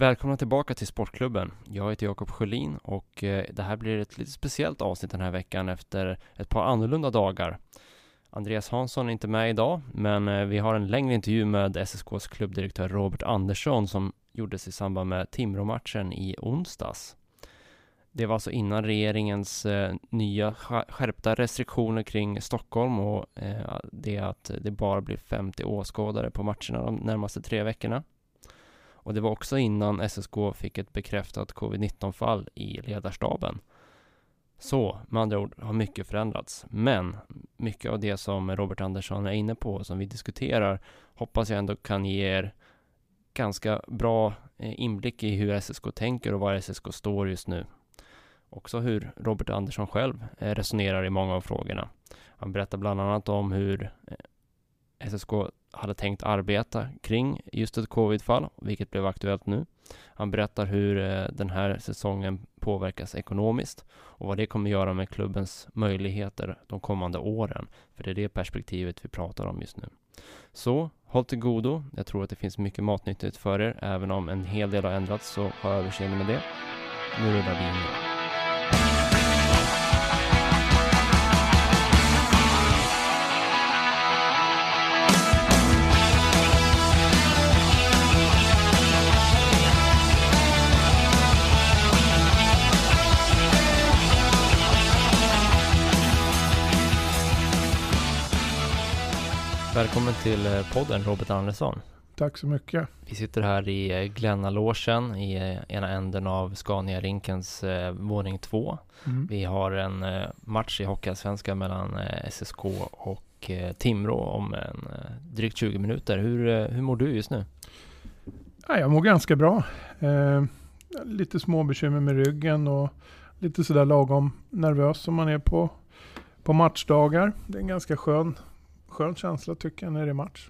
Välkomna tillbaka till Sportklubben. Jag heter Jakob Sjölin och eh, det här blir ett lite speciellt avsnitt den här veckan efter ett par annorlunda dagar. Andreas Hansson är inte med idag, men eh, vi har en längre intervju med SSKs klubbdirektör Robert Andersson som gjordes i samband med Timrå-matchen i onsdags. Det var alltså innan regeringens eh, nya skärpta restriktioner kring Stockholm och det att det bara blir 50 åskådare på matcherna de närmaste tre veckorna. Och det var också innan SSK fick ett bekräftat covid-19-fall i ledarstaben. Så med andra ord har mycket förändrats. Men mycket av det som Robert Andersson är inne på, och som vi diskuterar, hoppas jag ändå kan ge er ganska bra eh, inblick i hur SSK tänker och var SSK står just nu. Också hur Robert Andersson själv eh, resonerar i många av frågorna. Han berättar bland annat om hur eh, SSK hade tänkt arbeta kring just ett covidfall, vilket blev aktuellt nu. Han berättar hur eh, den här säsongen påverkas ekonomiskt och vad det kommer göra med klubbens möjligheter de kommande åren. För det är det perspektivet vi pratar om just nu. Så håll till godo. Jag tror att det finns mycket matnyttigt för er. Även om en hel del har ändrats så ha överseende med det. Nu rullar vi in. Välkommen till eh, podden Robert Andersson. Tack så mycket. Vi sitter här i eh, Glennalåsen i eh, ena änden av Scania-rinkens eh, våning två. Mm. Vi har en eh, match i Hockeyallsvenskan mellan eh, SSK och eh, Timrå om en drygt 20 minuter. Hur, hur mår du just nu? Ja, jag mår ganska bra. lite små bekymmer med ryggen och lite sådär lagom nervös som man är på, på matchdagar. Det är en ganska skön skön känsla tycker jag när det är match.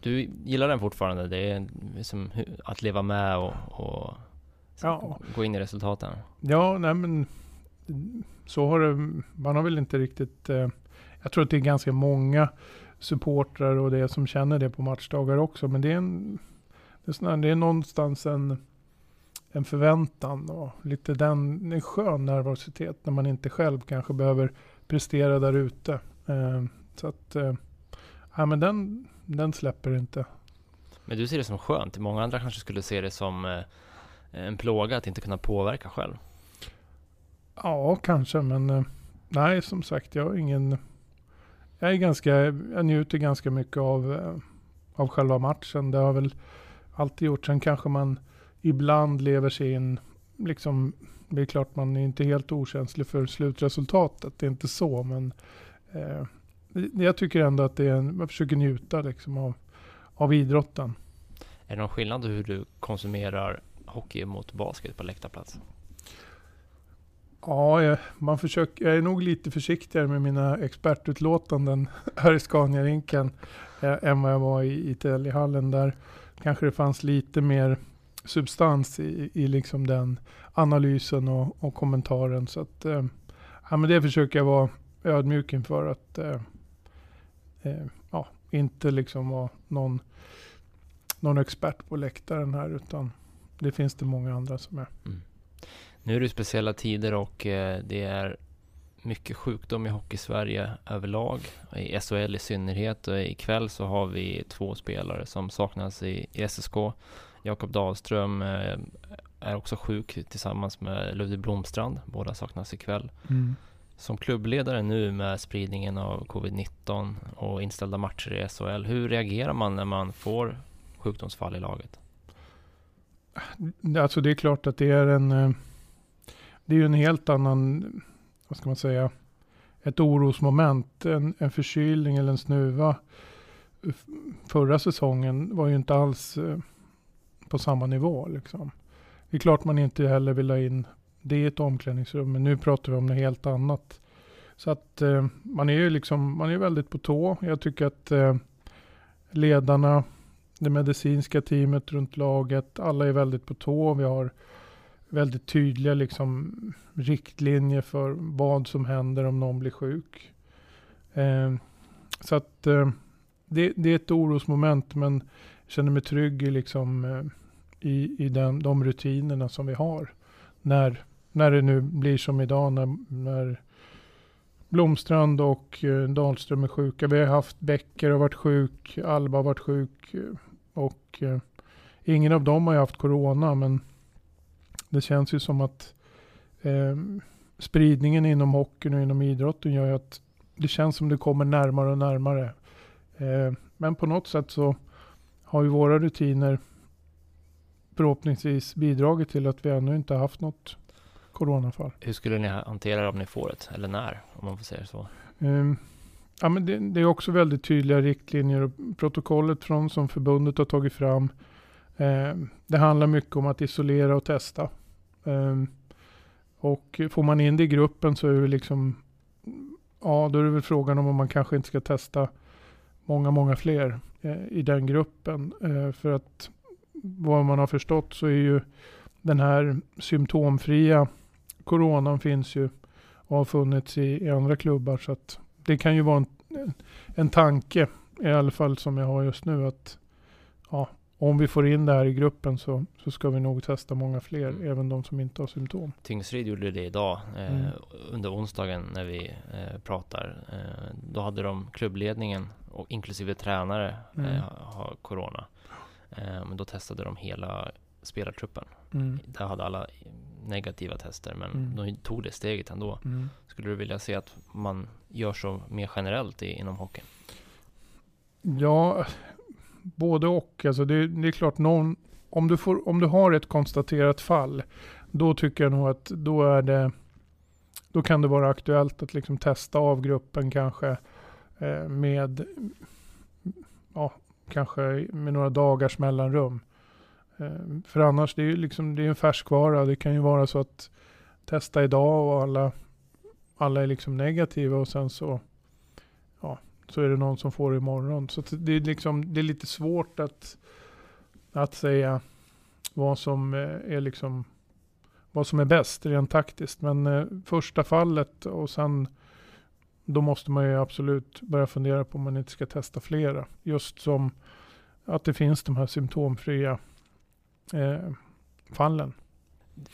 Du gillar den fortfarande? Det är som att leva med och, och ja. gå in i resultaten? Ja, nej men så har det, man har väl inte riktigt, eh, jag tror att det är ganska många supportrar och det som känner det på matchdagar också. Men det är, en, det är, sån det är någonstans en, en förväntan och lite den, en skön nervositet när man inte själv kanske behöver prestera där ute. Eh, så att, eh, ja men den, den släpper inte. Men du ser det som skönt. Många andra kanske skulle se det som eh, en plåga att inte kunna påverka själv. Ja, kanske, men eh, nej, som sagt, jag har ingen... Jag är ganska, jag njuter ganska mycket av, av själva matchen. Det har väl alltid gjort. Sen kanske man ibland lever sig in, liksom, det är klart man är inte helt okänslig för slutresultatet. Det är inte så, men eh, jag tycker ändå att det är en, man försöker njuta liksom av, av idrotten. Är det någon skillnad hur du konsumerar hockey mot basket på läktarplats? Ja, jag, man försöker, jag är nog lite försiktigare med mina expertutlåtanden här i Scania-rinken eh, än vad jag var i, i Täljehallen. Där kanske det fanns lite mer substans i, i liksom den analysen och, och kommentaren. Så att, eh, ja, men det försöker jag vara ödmjuk inför. att eh, eh, ja, inte liksom vara någon, någon expert på läktaren här utan det finns det många andra som är. Mm. Nu är det speciella tider och eh, det är mycket sjukdom i Hockey-Sverige överlag, i SHL i synnerhet. Och ikväll så har vi två spelare som saknas i, i SSK. Jakob Dahlström eh, är också sjuk tillsammans med Ludvig Blomstrand. Båda saknas ikväll. Mm. Som klubbledare nu med spridningen av covid-19 och inställda matcher i SHL, hur reagerar man när man får sjukdomsfall i laget? Alltså det är klart att det är en, eh, det är ju en helt annan, vad ska man säga, ett orosmoment. En, en förkylning eller en snuva förra säsongen var ju inte alls eh, på samma nivå. Liksom. Det är klart man inte heller vill ha in det är ett omklädningsrum, men nu pratar vi om något helt annat. Så att eh, man är ju liksom, man är väldigt på tå. Jag tycker att eh, ledarna, det medicinska teamet runt laget, alla är väldigt på tå. Vi har väldigt tydliga liksom, riktlinjer för vad som händer om någon blir sjuk. Eh, så att eh, det, det, är ett orosmoment men jag känner mig trygg i, liksom, eh, i, i den, de rutinerna som vi har. När, när det nu blir som idag när, när Blomstrand och eh, Dahlström är sjuka. Vi har haft Bäcker har varit sjuk, Alba har varit sjuk eh, och eh, ingen av dem har ju haft corona men det känns ju som att eh, spridningen inom hockeyn och inom idrotten gör ju att det känns som det kommer närmare och närmare. Eh, men på något sätt så har ju våra rutiner förhoppningsvis bidragit till att vi ännu inte haft något coronafall. Hur skulle ni hantera det om ni får det? Eller när? Om man får säga så. Um, ja, men det, det, är också väldigt tydliga riktlinjer och protokollet från som förbundet har tagit fram. Um, det handlar mycket om att isolera och testa. Um, och får man in det i gruppen så är det liksom, ja då är det väl frågan om man kanske inte ska testa många, många fler eh, i den gruppen. Eh, för att vad man har förstått så är ju den här symptomfria coronan finns ju och har funnits i, i andra klubbar. Så det kan ju vara en, en tanke i alla fall som jag har just nu att ja, om vi får in det här i gruppen så, så ska vi nog testa många fler, mm. även de som inte har symptom. Tingsryd gjorde det idag eh, mm. under onsdagen när vi eh, pratar. Eh, då hade de klubbledningen och inklusive tränare mm. Eh, har corona. Eh, men då testade de hela spelartruppen. Mm. Där hade alla negativa tester, men mm. de tog det steget ändå. Mm. Skulle du vilja se att man gör så mer generellt i, inom hockeyn? Ja, både och. Alltså det, det, är klart, någon, om, du får, om du har ett konstaterat fall, då tycker jag nog att då är det då kan det vara aktuellt att liksom testa av gruppen kanske eh, med ja, kanske med några dagars mellanrum. Eh, för annars, det är ju liksom, det är en färskvara. Det kan ju vara så att testa idag och alla, alla är liksom negativa och sen så, ja, så är det någon som får det imorgon. Så det är, liksom, det är lite svårt att, att säga vad som eh, är liksom vad som är bäst rent taktiskt. Men eh, första fallet och sen då måste man ju absolut börja fundera på om man inte ska testa flera. Just som att det finns de här symptomfria fallen.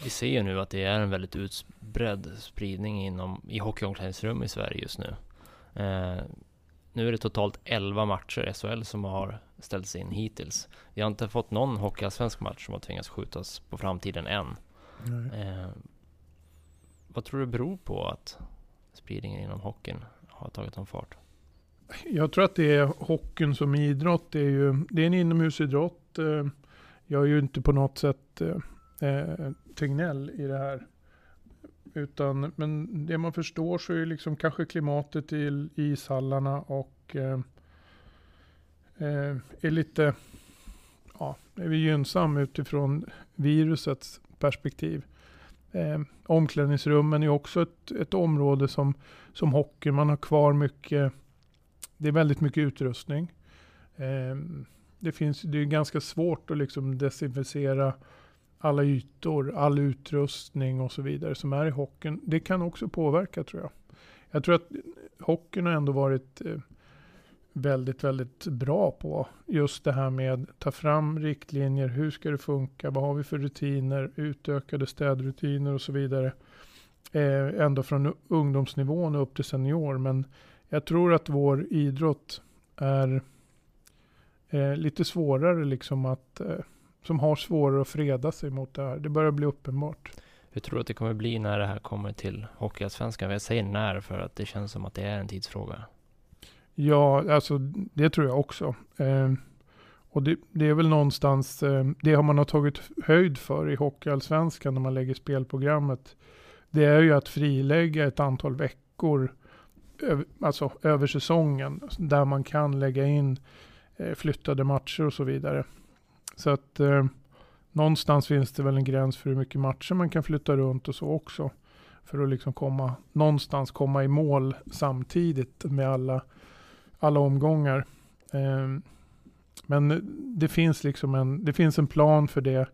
Vi ser ju nu att det är en väldigt utbredd spridning inom, i hockeyomklädningsrum i Sverige just nu. Eh, nu är det totalt 11 matcher i SHL som har ställts in hittills. Vi har inte fått någon hockeyallsvensk match som har tvingats skjutas på framtiden än. Eh, vad tror du beror på att spridningen inom hockeyn har tagit en fart? Jag tror att det är hockeyn som idrott. Det är, ju, det är en inomhusidrott. Eh, jag är ju inte på något sätt eh, eh, Tegnell i det här. Utan, men det man förstår så är liksom kanske klimatet i ishallarna och eh, eh, är lite, ja, är vi gynnsam utifrån virusets perspektiv. Eh, omklädningsrummen är också ett, ett område som, som hockey. Man har kvar mycket, det är väldigt mycket utrustning. Eh, det, finns, det är ganska svårt att liksom desinficera alla ytor, all utrustning och så vidare som är i hockeyn. Det kan också påverka tror jag. Jag tror att hockeyn har ändå varit eh, väldigt, väldigt bra på just det här med att ta fram riktlinjer. Hur ska det funka? Vad har vi för rutiner? Utökade städrutiner och så vidare. Eh, ända från ungdomsnivån upp till senior. Men jag tror att vår idrott är eh, lite svårare liksom att, eh, som har svårare att freda sig mot det här. Det börjar bli uppenbart. Hur tror du att det kommer bli när det här kommer till Hockeyallsvenskan? Jag säger när för att det känns som att det är en tidsfråga. Ja, alltså det tror jag också. Eh, och det, det, är väl någonstans, eh, det har man har tagit höjd för i Hockeyallsvenskan när man lägger spelprogrammet. Det är ju att frilägga ett antal veckor, alltså över säsongen, där man kan lägga in Eh, flyttade matcher och så vidare. Så att eh, någonstans finns det väl en gräns för hur mycket matcher man kan flytta runt och så också. för att liksom komma någonstans komma i mål samtidigt med alla, alla omgångar. Eh, men det finns liksom en, det finns en plan för det.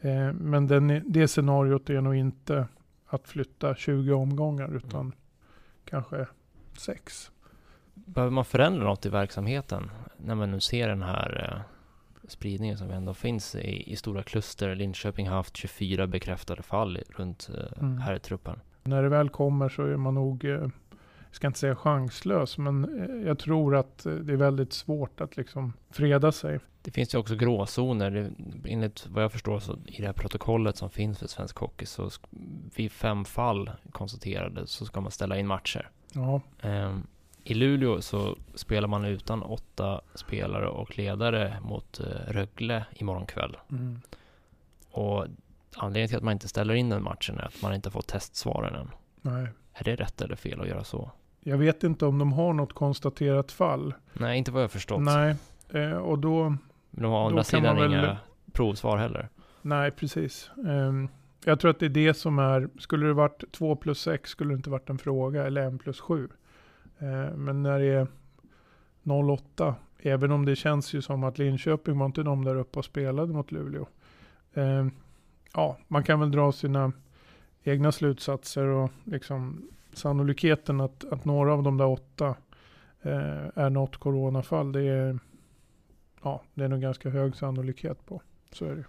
Eh, men den, det scenariot är nog inte att flytta 20 omgångar utan mm. kanske 6. Behöver man förändra något i verksamheten när man nu ser den här eh, spridningen som ändå finns i, i stora kluster? Linköping har haft 24 bekräftade fall runt eh, mm. här i truppen. När det väl kommer så är man nog, jag ska inte säga chanslös, men jag tror att det är väldigt svårt att liksom freda sig. Det finns ju också gråzoner. Enligt vad jag förstår så i det här protokollet som finns för svensk hockey så vid fem fall konstaterade så ska man ställa in matcher. Ja. Um, I Luleå så spelar man utan åtta spelare och ledare mot uh, Rögle imorgon kväll. Mm. Och anledningen till att man inte ställer in den matchen är att man inte fått testsvaren än. Nej. Är det rätt eller fel att göra så? Jag vet inte om de har något konstaterat fall. Nej, inte vad jag förstått. Nej, eh, och då men de har å andra sidan väl... inga provsvar heller. Nej, precis. Um, jag tror att det är det som är, skulle det varit 2 plus 6 skulle det inte varit en fråga, eller 1 plus 7. Eh, men när det är 08, även om det känns ju som att Linköping var inte de där uppe och spelade mot Luleå. Eh, ja, man kan väl dra sina egna slutsatser och liksom sannolikheten att, att några av de där åtta eh, är något coronafall, det är ja, det är nog ganska hög sannolikhet på. Så är det.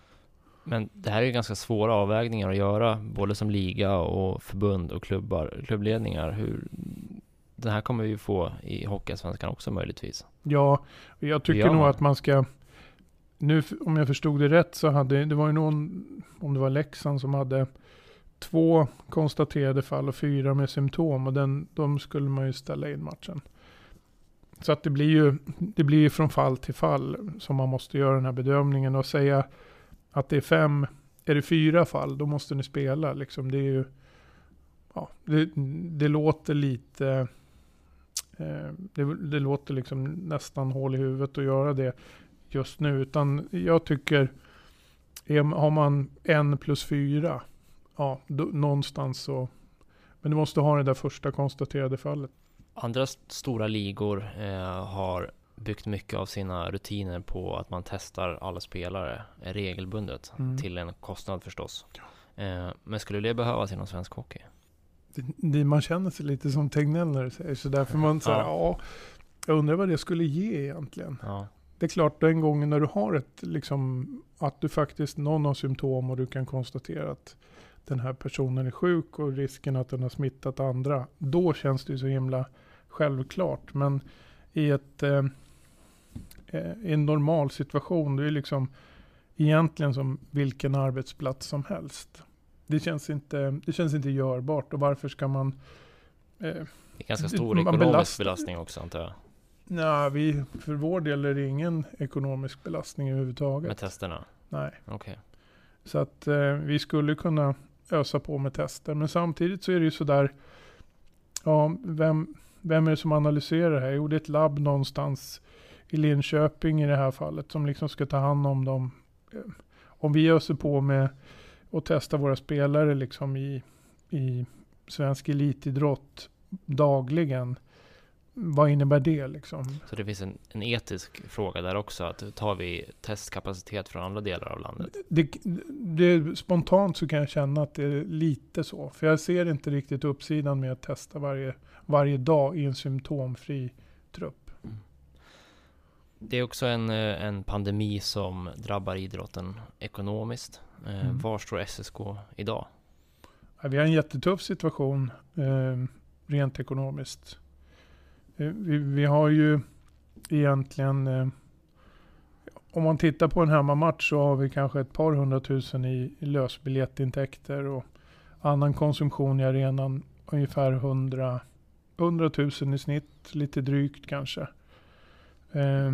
Men det här är ju ganska svåra avvägningar att göra, både som liga och förbund och klubbar, klubbledningar. Hur, den här kommer vi ju få i Hockeyallsvenskan också möjligtvis. Ja, jag tycker nog att man ska, nu om jag förstod det rätt så hade, det var ju någon, om det var Leksand som hade två konstaterade fall och fyra med symptom och den, de skulle man ju ställa in matchen. Så att det blir ju det blir från fall till fall som man måste göra den här bedömningen och säga att det är fem, är det fyra fall, då måste ni spela. Liksom, det är ju, ja, det, det låter lite, det, det, låter liksom nästan hål i huvudet att göra det just nu. Utan jag tycker, har man en plus fyra, ja, då, någonstans så, men du måste ha det där första konstaterade fallet. Andra stora ligor eh, har byggt mycket av sina rutiner på att man testar alla spelare regelbundet mm. till en kostnad förstås. Eh, men skulle det behövas inom svensk hockey? Det, man känner sig lite som Tegnell när du säger så därför man säger ja. ja, jag undrar vad det skulle ge egentligen. Ja. Det är klart, den gången när du har ett, liksom, att du faktiskt, någon har symptom och du kan konstatera att den här personen är sjuk och risken att den har smittat andra. Då känns det ju så himla självklart. Men i ett, eh, eh, i en normal situation, det är liksom egentligen som vilken arbetsplats som helst. Det känns inte, det känns inte görbart och varför ska man... Eh, det är ganska stor ekonomisk belast belastning också antar jag. Nej, vi, för vår del är det ingen ekonomisk belastning överhuvudtaget. Med testerna? Nej. Okay. Så att eh, vi skulle kunna ösa på med tester. Men samtidigt så är det ju sådär, ja, vem, vem är det som analyserar det här? Jo, det är ett labb någonstans i Linköping i det här fallet som liksom ska ta hand om dem. Om vi öser på med att testa våra spelare liksom i, i svensk elitidrott dagligen vad innebär det liksom? Så det finns en, en etisk fråga där också, att tar vi testkapacitet från andra delar av landet? Det, det, spontant så kan jag känna att det är lite så, för jag ser inte riktigt uppsidan med att testa varje, varje dag i en symptomfri trupp. Det är också en, eh, en pandemi som drabbar idrotten ekonomiskt. Eh, mm. Var står SSK idag? vi har en jättetuff situation eh, rent ekonomiskt. Vi, vi, har ju egentligen, om man tittar på en hemmamatch så har vi kanske ett par hundratusen i, i lösbiljettintäkter och annan konsumtion i arenan ungefär 100, 100 000 i snitt, lite drygt kanske. Eh,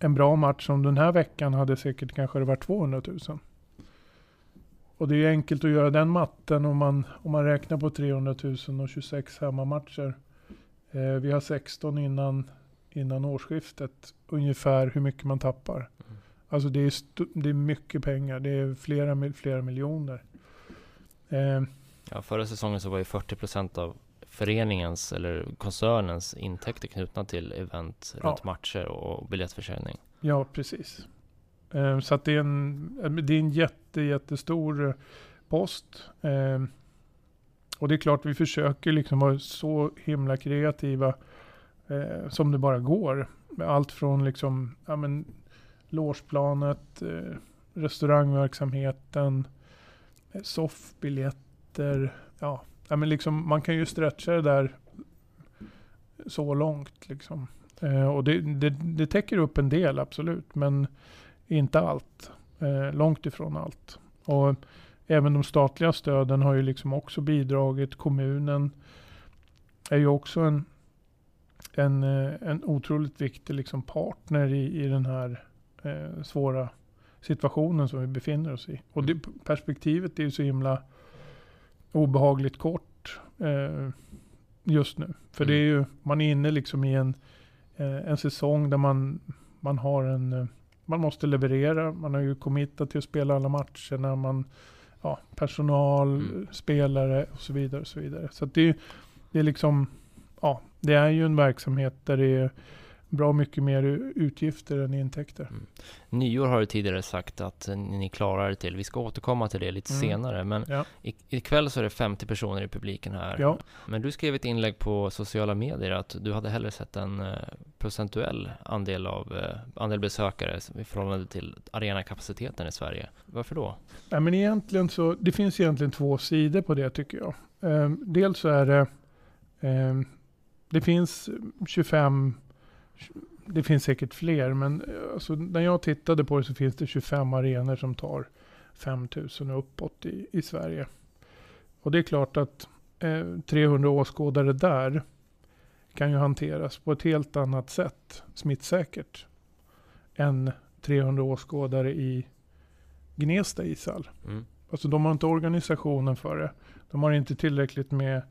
en bra match som den här veckan hade säkert kanske det varit 200 000. Och det är enkelt att göra den matten om man, om man räknar på 300 000 och 26 hemmamatcher. Eh, vi har 16 innan, innan årsskiftet, ungefär hur mycket man tappar. Mm. Alltså det är, det är mycket pengar, det är flera, flera miljoner. Eh, Ja, förra säsongen så var ju 40% av föreningens eller koncernens intäkter knutna till event Ja. runt matcher och biljettförsäljning. Ja, precis. Eh, Så att det är en, det är en jätte, jättestor eh, post. Eh, Och det är klart vi försöker liksom vara så himla kreativa eh, som det bara går. Med Allt från liksom, ja men, logeplanet, eh, restaurangverksamheten, soffbiljetter. Ja, ja men liksom, man kan ju stretcha det där så långt. Liksom. Eh, och det, det, det täcker upp en del, absolut. Men inte allt. Eh, långt ifrån allt. Och även de statliga stöden har ju liksom också bidragit. Kommunen är ju också en, en, eh, en otroligt viktig liksom partner i, i den här eh, svåra situationen som vi befinner oss i. Och det, perspektivet är ju så himla obehagligt kort eh, just nu. För det är ju, man är inne liksom i en, eh, en säsong där man, man har en, eh, man måste leverera. Man har ju committat till att spela alla matcherna. Man, ja, personal, Mm. spelare och så vidare. Och så vidare. så det, är- det är liksom, ja, det är ju en verksamhet där det är bra mycket mer utgifter än intäkter. Nyår har du tidigare sagt att eh, ni klarar er till. Vi ska återkomma till det lite Mm. senare. Men Ja. ikväll så är det 50 personer i publiken här. Ja, Men du skrev ett inlägg på sociala medier att du hade hellre sett en eh, procentuell andel av eh, andel besökare i förhållande till arenakapaciteten i Sverige. Varför då? Nej, men egentligen så, det finns egentligen två sidor på det tycker jag. Ehm, dels så är det, ehm, det finns 25, det finns säkert fler, men eh, alltså, när jag tittade på det så finns det 25 arenor som tar 5000 och uppåt i, i Sverige. Och det är klart att eh, 300 åskådare där kan ju hanteras på ett helt annat sätt, smittsäkert, än 300 åskådare i Gnesta ishall. Mm. Alltså de har inte organisationen för det. De har inte tillräckligt med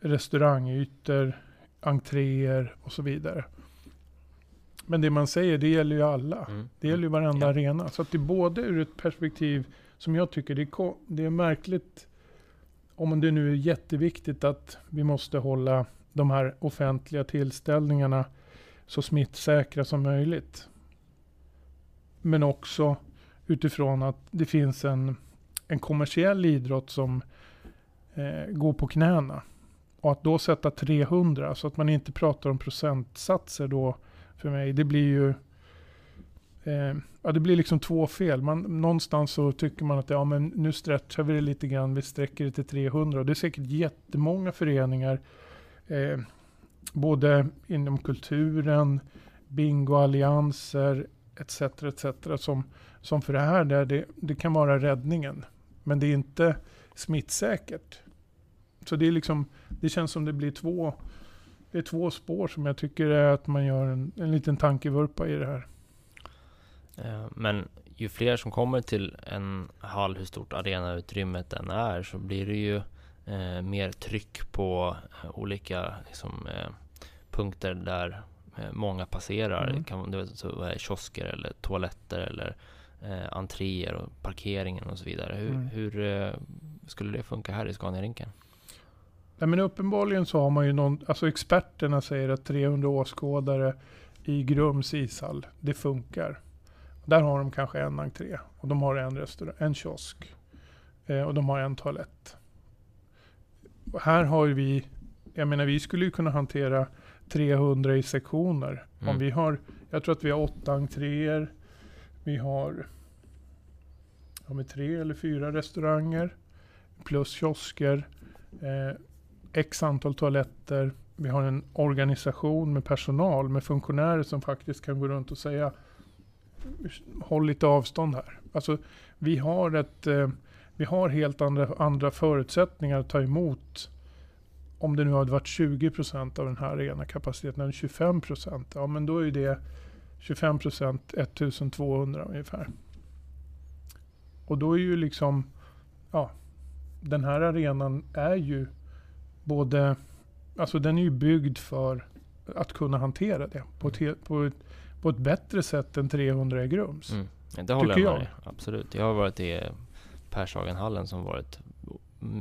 restaurangytor, entréer och så vidare. Men det man säger, det gäller ju alla. Mm. Det gäller ju varenda Ja. arena. Så att det är både ur ett perspektiv som jag tycker det är, det är märkligt. Om det nu är jätteviktigt att vi måste hålla de här offentliga tillställningarna så smittsäkra som möjligt. Men också utifrån att det finns en, en kommersiell idrott som eh, går på knäna. Och att då sätta 300, så att man inte pratar om procentsatser då för mig, det blir ju eh, ja, det blir liksom två fel. Man, någonstans så tycker man att ja, men nu stretchar vi det lite grann, vi sträcker det till 300. Och det är säkert jättemånga föreningar, eh, både inom kulturen, bingoallianser etc. etc. som som för det här, där det, det kan vara räddningen. Men det är inte smittsäkert. Så det är liksom, det känns som det blir två, det är två spår som jag tycker är att man gör en, en liten tankevurpa i det här. Eh, Men ju fler som kommer till en hall, hur stort arenautrymmet än är, så blir det ju eh, mer tryck på eh, olika liksom, eh, punkter där eh, många passerar. Mm. Det kan vara kiosker eller toaletter eller eh, entréer och parkeringen och så vidare. Hur, Mm. hur skulle det funka här i Scaniarinken? Nej, men uppenbarligen så har man ju någon, alltså experterna säger att 300 åskådare i Grums ishall, det funkar. Där har de kanske en entré och de har en restaurang, en kiosk eh, och de har en toalett. Och här har ju vi, jag menar vi skulle ju kunna hantera 300 i sektioner. Mm. Om vi har, jag tror att vi har åtta entréer, vi har, har vi tre eller fyra restauranger plus kiosker. Eh, X antal toaletter. Vi har en organisation med personal, med funktionärer som faktiskt kan gå runt och säga håll lite avstånd här. Alltså, vi har, ett, eh, vi har helt andra, andra förutsättningar att ta emot om det nu hade varit 20 procent av den här rena kapaciteten, eller 25 procent, ja men då är det 25 procent, 1200 ungefär. Och då är ju liksom, ja, den här arenan är ju både, alltså den är ju byggd för att kunna hantera det på ett, på ett, på ett bättre sätt än 300 i Grums. Mm. Det håller jag med dig. Absolut. Jag har varit i Pershagenhallen som varit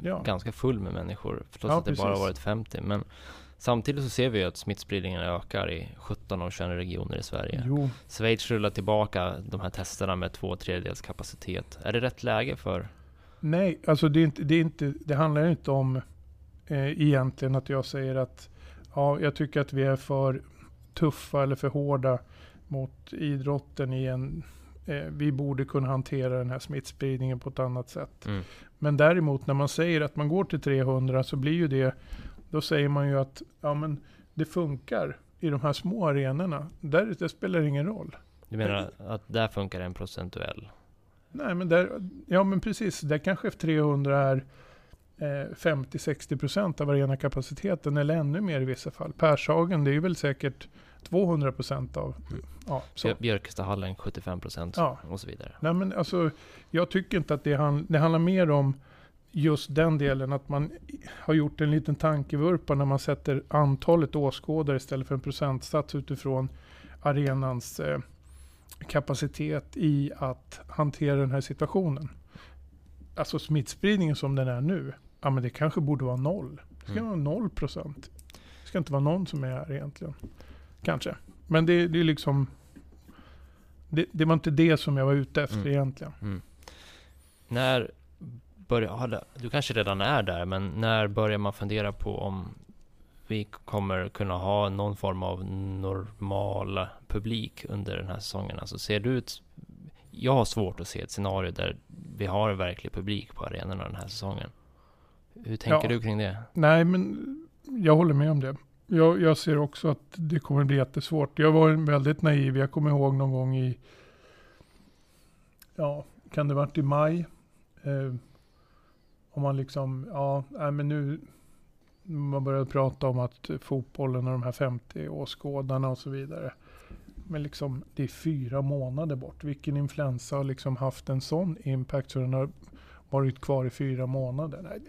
Ja. ganska full med människor. Trots Ja, att det bara precis. varit 50. Men samtidigt så ser vi ju att smittspridningen ökar i 17 av 21 regioner i Sverige. Jo, Schweiz rullar tillbaka de här testerna med två tredjedels kapacitet. Är det rätt läge för? nej, alltså det, inte, det, är inte, det handlar inte om eh, egentligen att jag säger att ja, jag tycker att vi är för tuffa eller för hårda mot idrotten i en eh, vi borde kunna hantera den här smittspridningen på ett annat sätt. Mm. Men däremot när man säger att man går till 300 så blir ju det, då säger man ju att ja, men det funkar i de här små arenorna. Där det spelar ingen roll. Du menar att där funkar en procentuell? Nej men där, ja men precis, där kanske F300 är eh, 50-60% av arenakapaciteten eller ännu mer i vissa fall. Pershagen det är väl säkert 200% av, Mm. ja så. Björkestahallen 75% Ja. och så vidare. Nej men alltså, jag tycker inte att det, hand, det handlar mer om just den delen att man har gjort en liten tankevurpa när man sätter antalet åskådare istället för en procentsats utifrån arenans eh, kapacitet i att hantera den här situationen. Alltså smittspridningen som den är nu, ja men det kanske borde vara noll. Det ska Mm. vara noll procent. Det ska inte vara någon som är här egentligen. Kanske. Men det, det är liksom det, det var inte det som jag var ute efter Mm. egentligen. Mm. När börjar, du kanske redan är där, men när börjar man fundera på om vi kommer kunna ha någon form av normal publik under den här säsongen? Alltså ser du ett, jag har svårt att se ett scenario där vi har en verklig publik på arenorna den här säsongen. Hur tänker Ja. du kring det? Nej, men jag håller med om det. Jag, jag ser också att det kommer bli jättesvårt. Jag var väldigt naiv. Jag kommer ihåg någon gång i, ja, kan det varit i maj? Eh, om man liksom, ja, nej men nu, man började prata om att fotbollen och de här 50 åskådarna och så vidare. Men liksom, det är fyra månader bort. Vilken influensa har liksom haft en sån impact så den har varit kvar i fyra månader? Nej,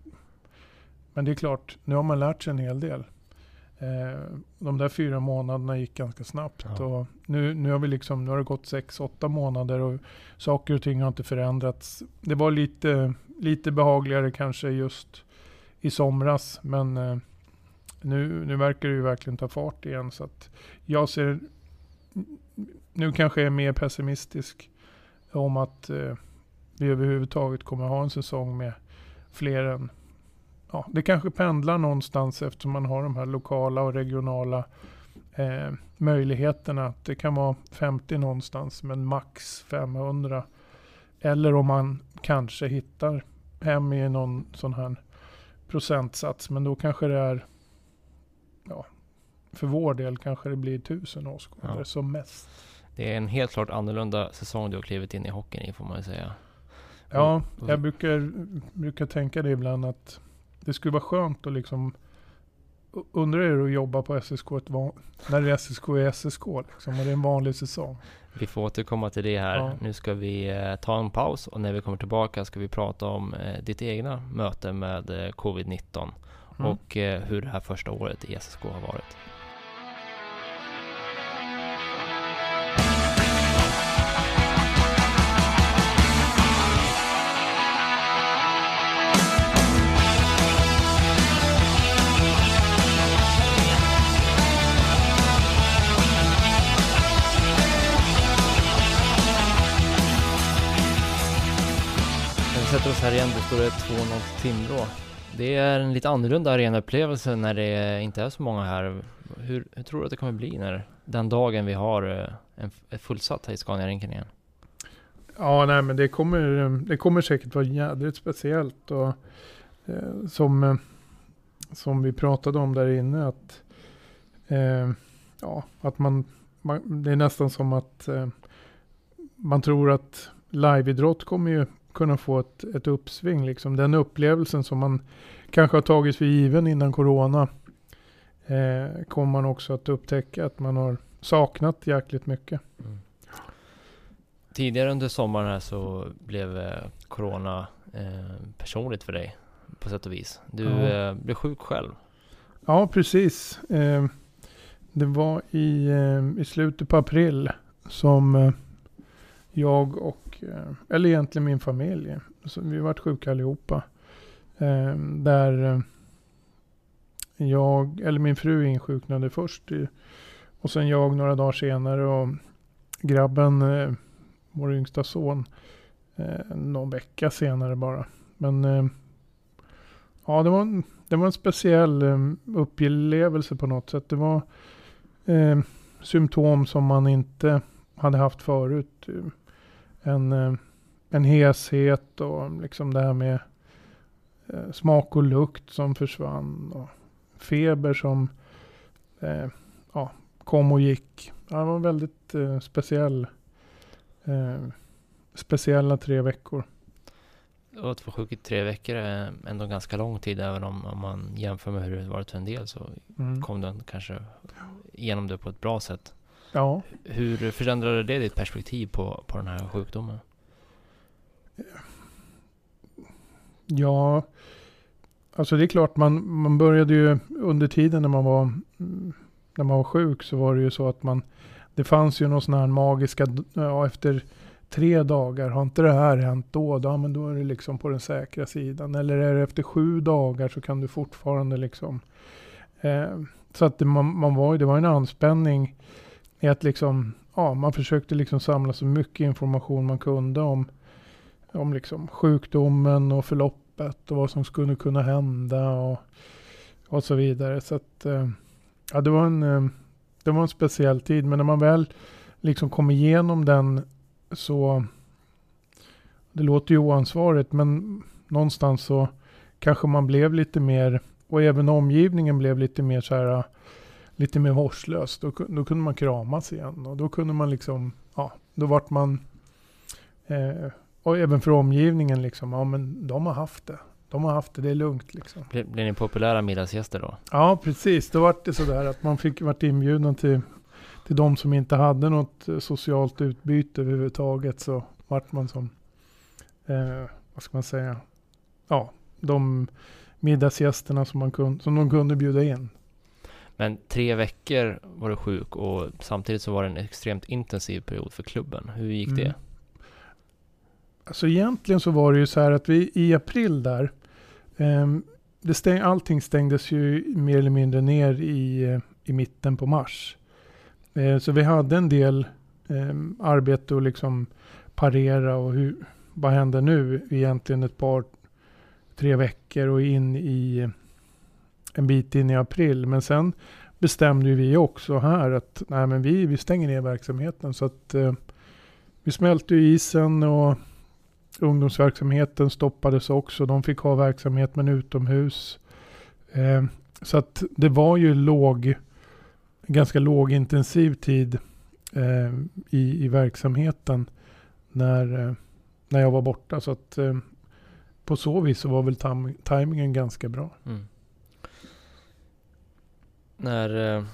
men det är klart, nu har man lärt sig en hel del. Eh, de där fyra månaderna gick ganska snabbt. Ja. Och nu, nu, har vi liksom, nu har det gått sex, åtta månader och saker och ting har inte förändrats. Det var lite, lite behagligare kanske just i somras. Men eh, nu, nu verkar det ju verkligen ta fart igen. Så att jag ser, nu kanske jag är mer pessimistisk om att eh, vi överhuvudtaget kommer ha en säsong med fler än ja, det kanske pendlar någonstans eftersom man har de här lokala och regionala eh, möjligheterna. Att det kan vara 50 någonstans men max 500. Eller om man kanske hittar hem i någon sån här procentsats. Men då kanske det är, ja, för vår del kanske det blir 1000 åskådare Ja. som mest. Det är en helt klart annorlunda säsong du har klivit in i hockeyn i får man ju säga. Ja, Och- jag brukar, brukar tänka det ibland att det skulle vara skönt att liksom Undrar hur det är att jobba på SSK ett van, när SSK är SSK liksom, och det är en vanlig säsong. Vi får återkomma till det här. Ja. Nu ska vi eh, ta en paus och när vi kommer tillbaka ska vi prata om eh, ditt egna möte med eh, covid-19 Mm. och hur det här första året i SSK har varit. Sätter oss här igen, då står det 2-0 till Timrå. Det är en lite annorlunda arenaupplevelse när det inte är så många här. Hur, hur tror du att det kommer bli när den dagen vi har eh, en, ett fullsatt här i Scania-rinken igen? Ja, nej men det kommer, det kommer säkert vara jädrigt speciellt. Och, eh, som, eh, som vi pratade om där inne att, eh, ja, att man, man, det är nästan som att eh, man tror att liveidrott kommer ju kunna få ett, ett uppsving. Liksom. Den upplevelsen som man kanske har tagit för given innan corona eh, kommer man också att upptäcka att man har saknat jäkligt mycket. Tidigare under sommaren här så blev eh, Corona eh, personligt för dig på sätt och vis. Du Ja. eh, blev sjuk själv. Ja, precis. Eh, det var i, eh, i slutet på april som eh, jag och, Eh, eller egentligen min familj, så vi vart sjuka allihopa. Ehm, eh, där jag, eller min fru insjuknade först. Och sen jag några dagar senare och grabben, eh, vår yngsta son, eh, någon vecka senare bara. Men eh, ja, det var, en, det var en speciell eh, upplevelse på något sätt. Det var eh, symptom som man inte hade haft förut. Eh, en, eh, en heshet och liksom det här med eh, smak och lukt som försvann. Och feber som eh, ja, kom och gick. Ja, det var väldigt eh, speciell, eh, speciella tre veckor. Och att vara sjuk i tre veckor är ändå ganska lång tid, även om, om man jämför med hur det varit för en del så mm. kom den kanske igenom det på ett bra sätt. Ja. Hur förändrade det ditt perspektiv på, på den här sjukdomen? Ja, alltså det är klart man, man började ju under tiden när man var när man var sjuk så var det ju så att man det fanns ju någon sån här magiska, ja, efter tre dagar, har inte det här hänt då? då? Ja, men då är det liksom på den säkra sidan. Eller är det efter sju dagar så kan du fortfarande liksom. Eh, så att det, man, man var, det var en anspänning är att liksom, ja, man försökte liksom samla så mycket information man kunde om, om liksom sjukdomen och förloppet och vad som skulle kunna hända och, och så vidare. Så att, eh, ja, det var en, eh, det var en speciell tid. Men när man väl liksom kom igenom den så, det låter ju oansvarigt, men någonstans så kanske man blev lite mer, och även omgivningen blev lite mer så här, lite mer vårdslös. Då, då kunde man kramas igen och då kunde man liksom, ja, då vart man, eh, och även för omgivningen liksom, ja men de har haft det. De har haft det, det är lugnt liksom. Blir, blir ni populära middagsgäster då? Ja, precis. Då var det sådär att man fick varit inbjuden till, till de som inte hade något eh, socialt utbyte överhuvudtaget. Så vart man som, eh, vad ska man säga, ja, de middagsgästerna som, man kun, som de kunde bjuda in. Men tre veckor var du sjuk och samtidigt så var det en extremt intensiv period för klubben. Hur gick mm. det? Alltså egentligen så var det ju så här att vi i april där, eh, det stäng, allting stängdes ju mer eller mindre ner i, i mitten på mars. Eh, så vi hade en del eh, arbete att liksom parera och hur, vad händer nu? Egentligen ett par, tre veckor och in i en bit in i april. Men sen bestämde vi också här att nej, men vi, vi stänger ner verksamheten. Så att eh, vi smälte isen och ungdomsverksamheten stoppades också. De fick ha verksamhet men utomhus. Eh, så att det var ju låg, ganska lågintensiv tid eh, i, i verksamheten när, eh, när jag var borta. Så att eh, på så vis så var väl tam tajmingen ganska bra. Mm. När, eh,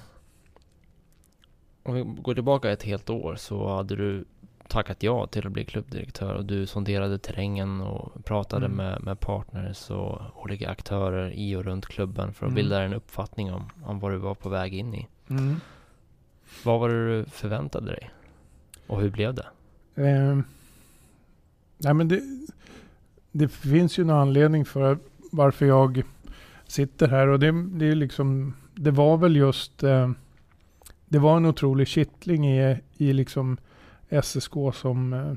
om vi går tillbaka ett helt år så hade du tackat ja till att bli klubbdirektör och du sonderade terrängen och pratade mm. med, med partners och olika aktörer i och runt klubben för att mm. bilda en uppfattning om, om vad du var på väg in i. Mm. Vad var det du förväntade dig? Och hur blev det? Eh, nej men det, det finns ju en anledning för varför jag sitter här och det, det är liksom, det var väl just, eh, det var en otrolig kittling i, i liksom SSK som eh,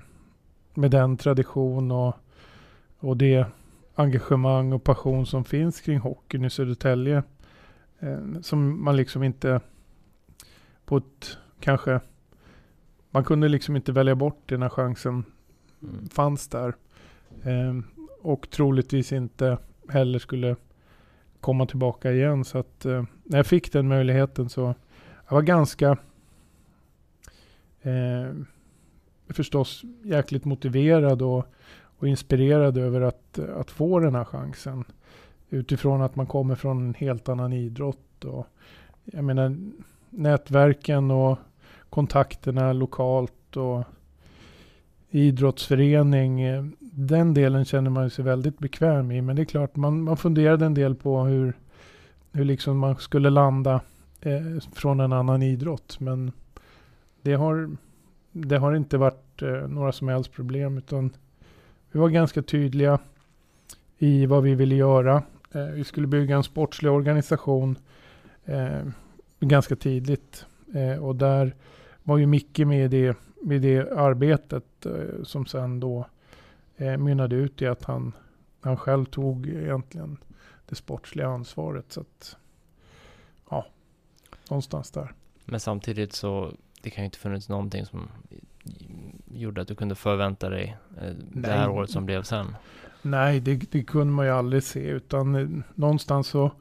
med den tradition och, och det engagemang och passion som finns kring hockeyn i Södertälje. Eh, som man liksom inte på ett kanske man kunde liksom inte välja bort det när chansen mm. fanns där. Eh, och troligtvis inte heller skulle komma tillbaka igen. Så att eh, när jag fick den möjligheten så jag var ganska eh, förstås jäkligt motiverad och, och inspirerad över att, att få den här chansen. Utifrån att man kommer från en helt annan idrott. Och, jag menar nätverken och kontakterna lokalt och idrottsförening. Eh, den delen känner man sig väldigt bekväm i. Men det är klart, man, man funderade en del på hur, hur liksom man skulle landa eh, från en annan idrott. Men det har, det har inte varit eh, några som helst problem. Utan vi var ganska tydliga. i vad vi ville göra. Eh, vi skulle bygga en sportslig organisation eh, ganska tidigt. Eh, och där var ju Micke med i det, med det arbetet eh, som sen då eh, mynnade ut i att han, han själv tog egentligen det sportsliga ansvaret. Så att, ja, någonstans där. Men samtidigt så, det kan ju inte funnits någonting som gjorde att du kunde förvänta dig eh, det här året som blev sen. Nej, det, det kunde man ju aldrig se. Utan eh, någonstans så,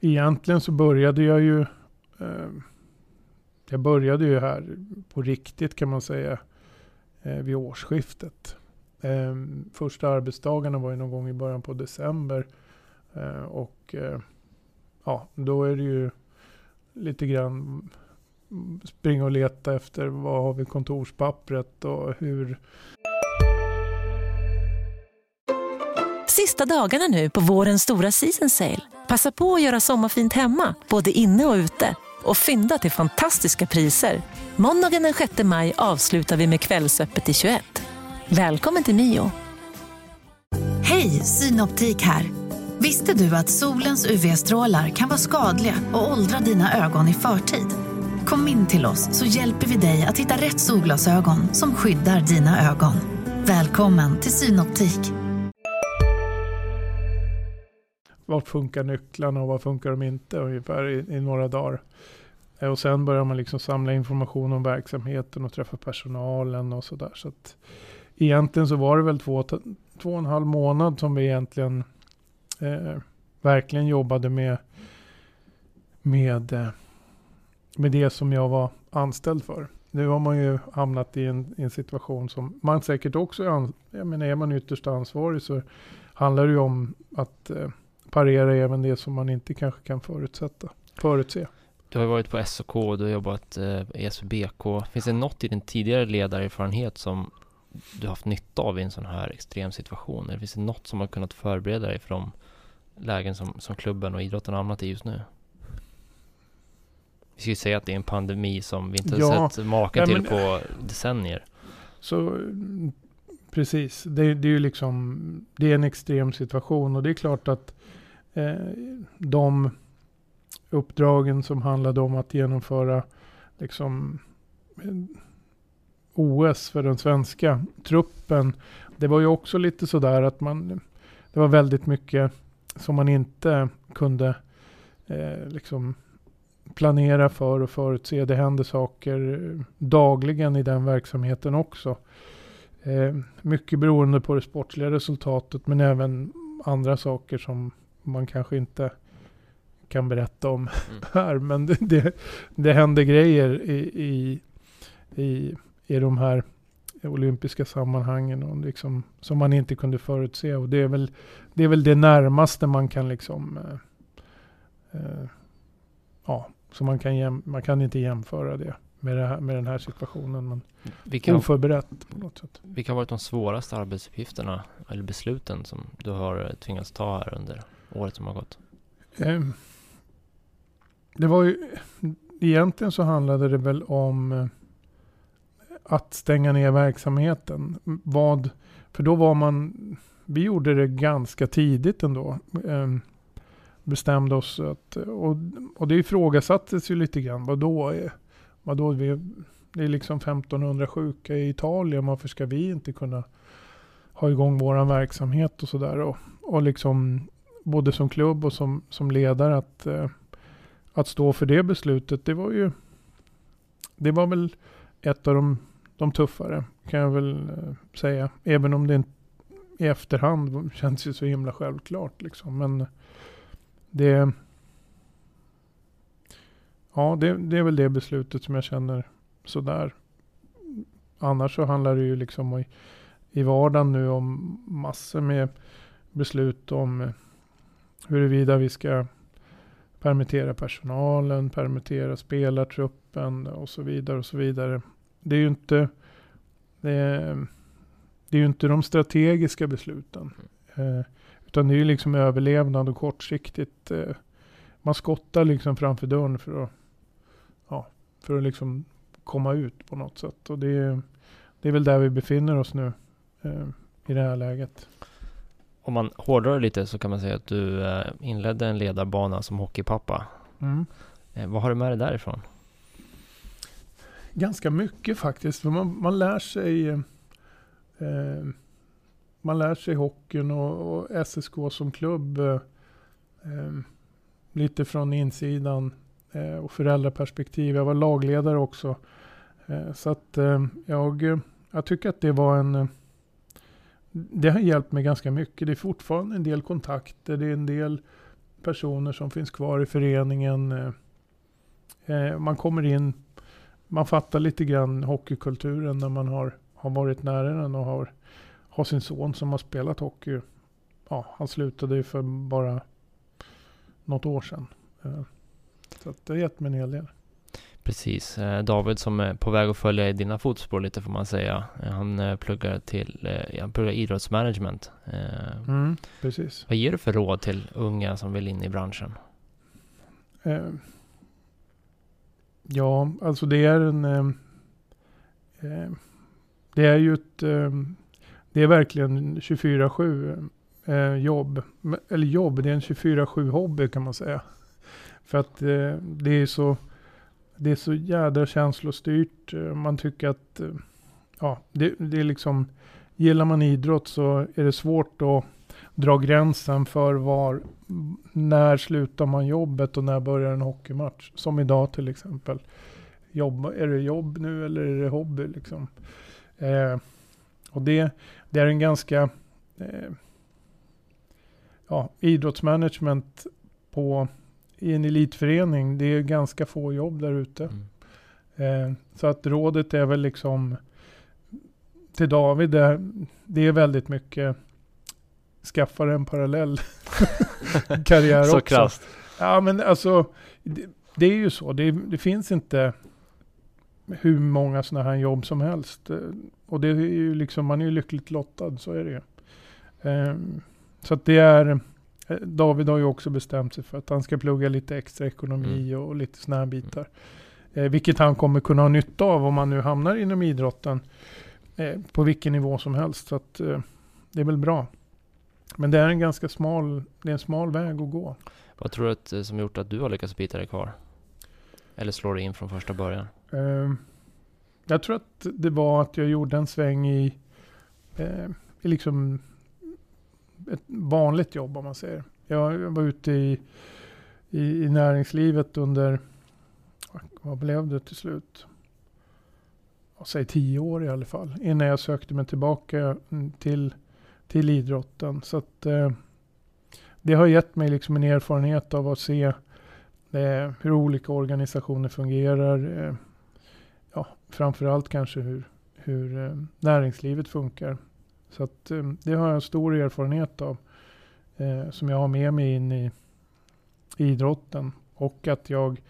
egentligen så började jag ju, eh, jag började ju här på riktigt kan man säga, eh, vid årsskiftet. Eh, första arbetsdagarna var ju någon gång i början på december. Eh, och eh, ja, då är det ju lite grann springa och leta efter vad har vi kontorspappret och hur. Sista dagarna nu på vårens stora season sale. Passa på att göra sommarfint hemma, både inne och ute. Och fynda till fantastiska priser. Måndagen den 6 maj avslutar vi med Kvällsöppet i 21. Välkommen till Mio. Hej, Synoptik här. Visste du att solens UV-strålar kan vara skadliga och åldra dina ögon i förtid? Kom in till oss så hjälper vi dig att hitta rätt solglasögon som skyddar dina ögon. Välkommen till Synoptik. Var funkar nycklarna och vad funkar de inte ungefär i, i några dagar. Eh, och sen börjar man liksom samla information om verksamheten och träffa personalen och sådär. Så att egentligen så var det väl två, två och en halv månad som vi egentligen eh, verkligen jobbade med, med, eh, med det som jag var anställd för. Nu har man ju hamnat i en, i en situation som man säkert också är, jag menar är man ytterst ansvarig så handlar det ju om att eh, parera även det som man inte kanske kan förutsätta, förutse. Du har varit på SOK och du har jobbat eh, i SVBK. Finns det något i din tidigare ledarerfarenhet som du har haft nytta av i en sån här extrem situation? Eller finns det något som har kunnat förbereda dig för de lägen som, som klubben och idrotten har hamnat i just nu? Vi ska ju säga att det är en pandemi som vi inte ja, har sett maken till på decennier. Så precis, det, det, är ju liksom, det är en extrem situation och det är klart att eh, de uppdragen som handlade om att genomföra liksom OS för den svenska truppen. Det var ju också lite sådär att man, det var väldigt mycket som man inte kunde eh, liksom planera för och förutse. Det händer saker dagligen i den verksamheten också. Eh, mycket beroende på det sportsliga resultatet men även andra saker som man kanske inte kan berätta om mm. här. Men det, det, det händer grejer i, i, i, i de här olympiska sammanhangen och liksom, som man inte kunde förutse. Och det är väl det, är väl det närmaste man kan liksom eh, eh, ja, så man kan, jäm, man kan inte jämföra det med, det här, med den här situationen. Men vilka, oförberett på något sätt. Vilka har varit de svåraste arbetsuppgifterna eller besluten som du har tvingats ta här under året som har gått? Eh, det var ju, egentligen så handlade det väl om eh, att stänga ner verksamheten. Vad, för då var man, vi gjorde det ganska tidigt ändå. Eh, bestämde oss att, och, och det ifrågasattes ju lite grann. Vadå, vadå vi, det är liksom 1500 sjuka i Italien. Varför ska vi inte kunna ha igång våran verksamhet och sådär. Och, och liksom både som klubb och som, som ledare att, eh, att stå för det beslutet. Det var ju, det var väl ett av de, de tuffare kan jag väl eh, säga. Även om det inte i efterhand känns ju så himla självklart liksom. Men det, ja, det, det är väl det beslutet som jag känner sådär. Annars så handlar det ju liksom i, i vardagen nu om massor med beslut om huruvida vi ska permittera personalen, permittera spelartruppen och så vidare och så vidare. Det är ju inte, det är, det är ju inte de strategiska besluten. Eh, utan det är ju liksom överlevnad och kortsiktigt. Eh, man skottar liksom framför dörren för att, ja, för att liksom komma ut på något sätt. Och det är, det är väl där vi befinner oss nu eh, i det här läget. Om man hårdrar lite så kan man säga att du inledde en ledarbana som hockeypappa. Mm. Vad har du med dig därifrån? Ganska mycket faktiskt. För man, man lär sig eh, man lär sig hockeyn och, och SSK som klubb eh, eh, lite från insidan eh, och föräldraperspektiv. Jag var lagledare också. Eh, så att eh, jag, jag tycker att det var en det har hjälpt mig ganska mycket. Det är fortfarande en del kontakter. Det är en del personer som finns kvar i föreningen. Eh, eh, man kommer in, man fattar lite grann hockeykulturen när man har, har varit nära den och har har sin son som har spelat hockey. Ja, han slutade ju för bara något år sedan. Eh, så det har gett mig en hel del. Precis. Eh, David som är på väg att följa i dina fotspår lite får man säga. Eh, han pluggar till han pluggar idrottsmanagement. Mm, precis. Vad ger du för råd till unga som vill in i branschen? Ja, alltså det är en... Eh, eh, det är ju ett eh, det är verkligen 24-7 eh, jobb. Eller jobb, det är en 24-7 hobby kan man säga. För att eh, det är så det är så jädra känslostyrt. Man tycker att, ja, det, det är liksom, gillar man idrott så är det svårt att dra gränsen för var, när slutar man jobbet och när börjar en hockeymatch? Som idag till exempel. Jobb, är det jobb nu eller är det hobby liksom? Eh, och det, det är en ganska eh, ja, idrottsmanagement på, i en elitförening. Det är ganska få jobb där ute. Mm. Eh, så att rådet är väl liksom till David, det, det är väldigt mycket skaffa en parallell karriär så också. Krasst. Ja men alltså, det, det är ju så. Det, det, finns inte hur många sådana här jobb som helst. Och det är ju liksom, man är ju lyckligt lottad, så är det ju. Um, så att det är, eh, David har ju också bestämt sig för att han ska plugga lite extra ekonomi mm. och, lite sådana här bitar. Eh, vilket han kommer kunna ha nytta av om han nu hamnar inom idrotten. Eh, på vilken nivå som helst. Så att eh, det är väl bra. Men det är en ganska smal, det är en smal väg att gå. Vad tror du att, eh, som gjort att du har lyckats bita dig kvar? Eller slår du in från första början? Um, jag tror att det var att jag gjorde en sväng i, eh, i liksom ett vanligt jobb om man säger. Jag, var ute i, i, i, näringslivet under, vad blev det till slut? Säg tio år i alla fall. Innan jag sökte mig tillbaka till, till idrotten. Så att eh, det har gett mig liksom en erfarenhet av att se eh, hur olika organisationer fungerar. Eh, ja, framförallt kanske hur, hur eh, näringslivet funkar. Så att, eh, det har jag stor erfarenhet av. Eh, som jag har med mig in i, i idrotten. Och att jag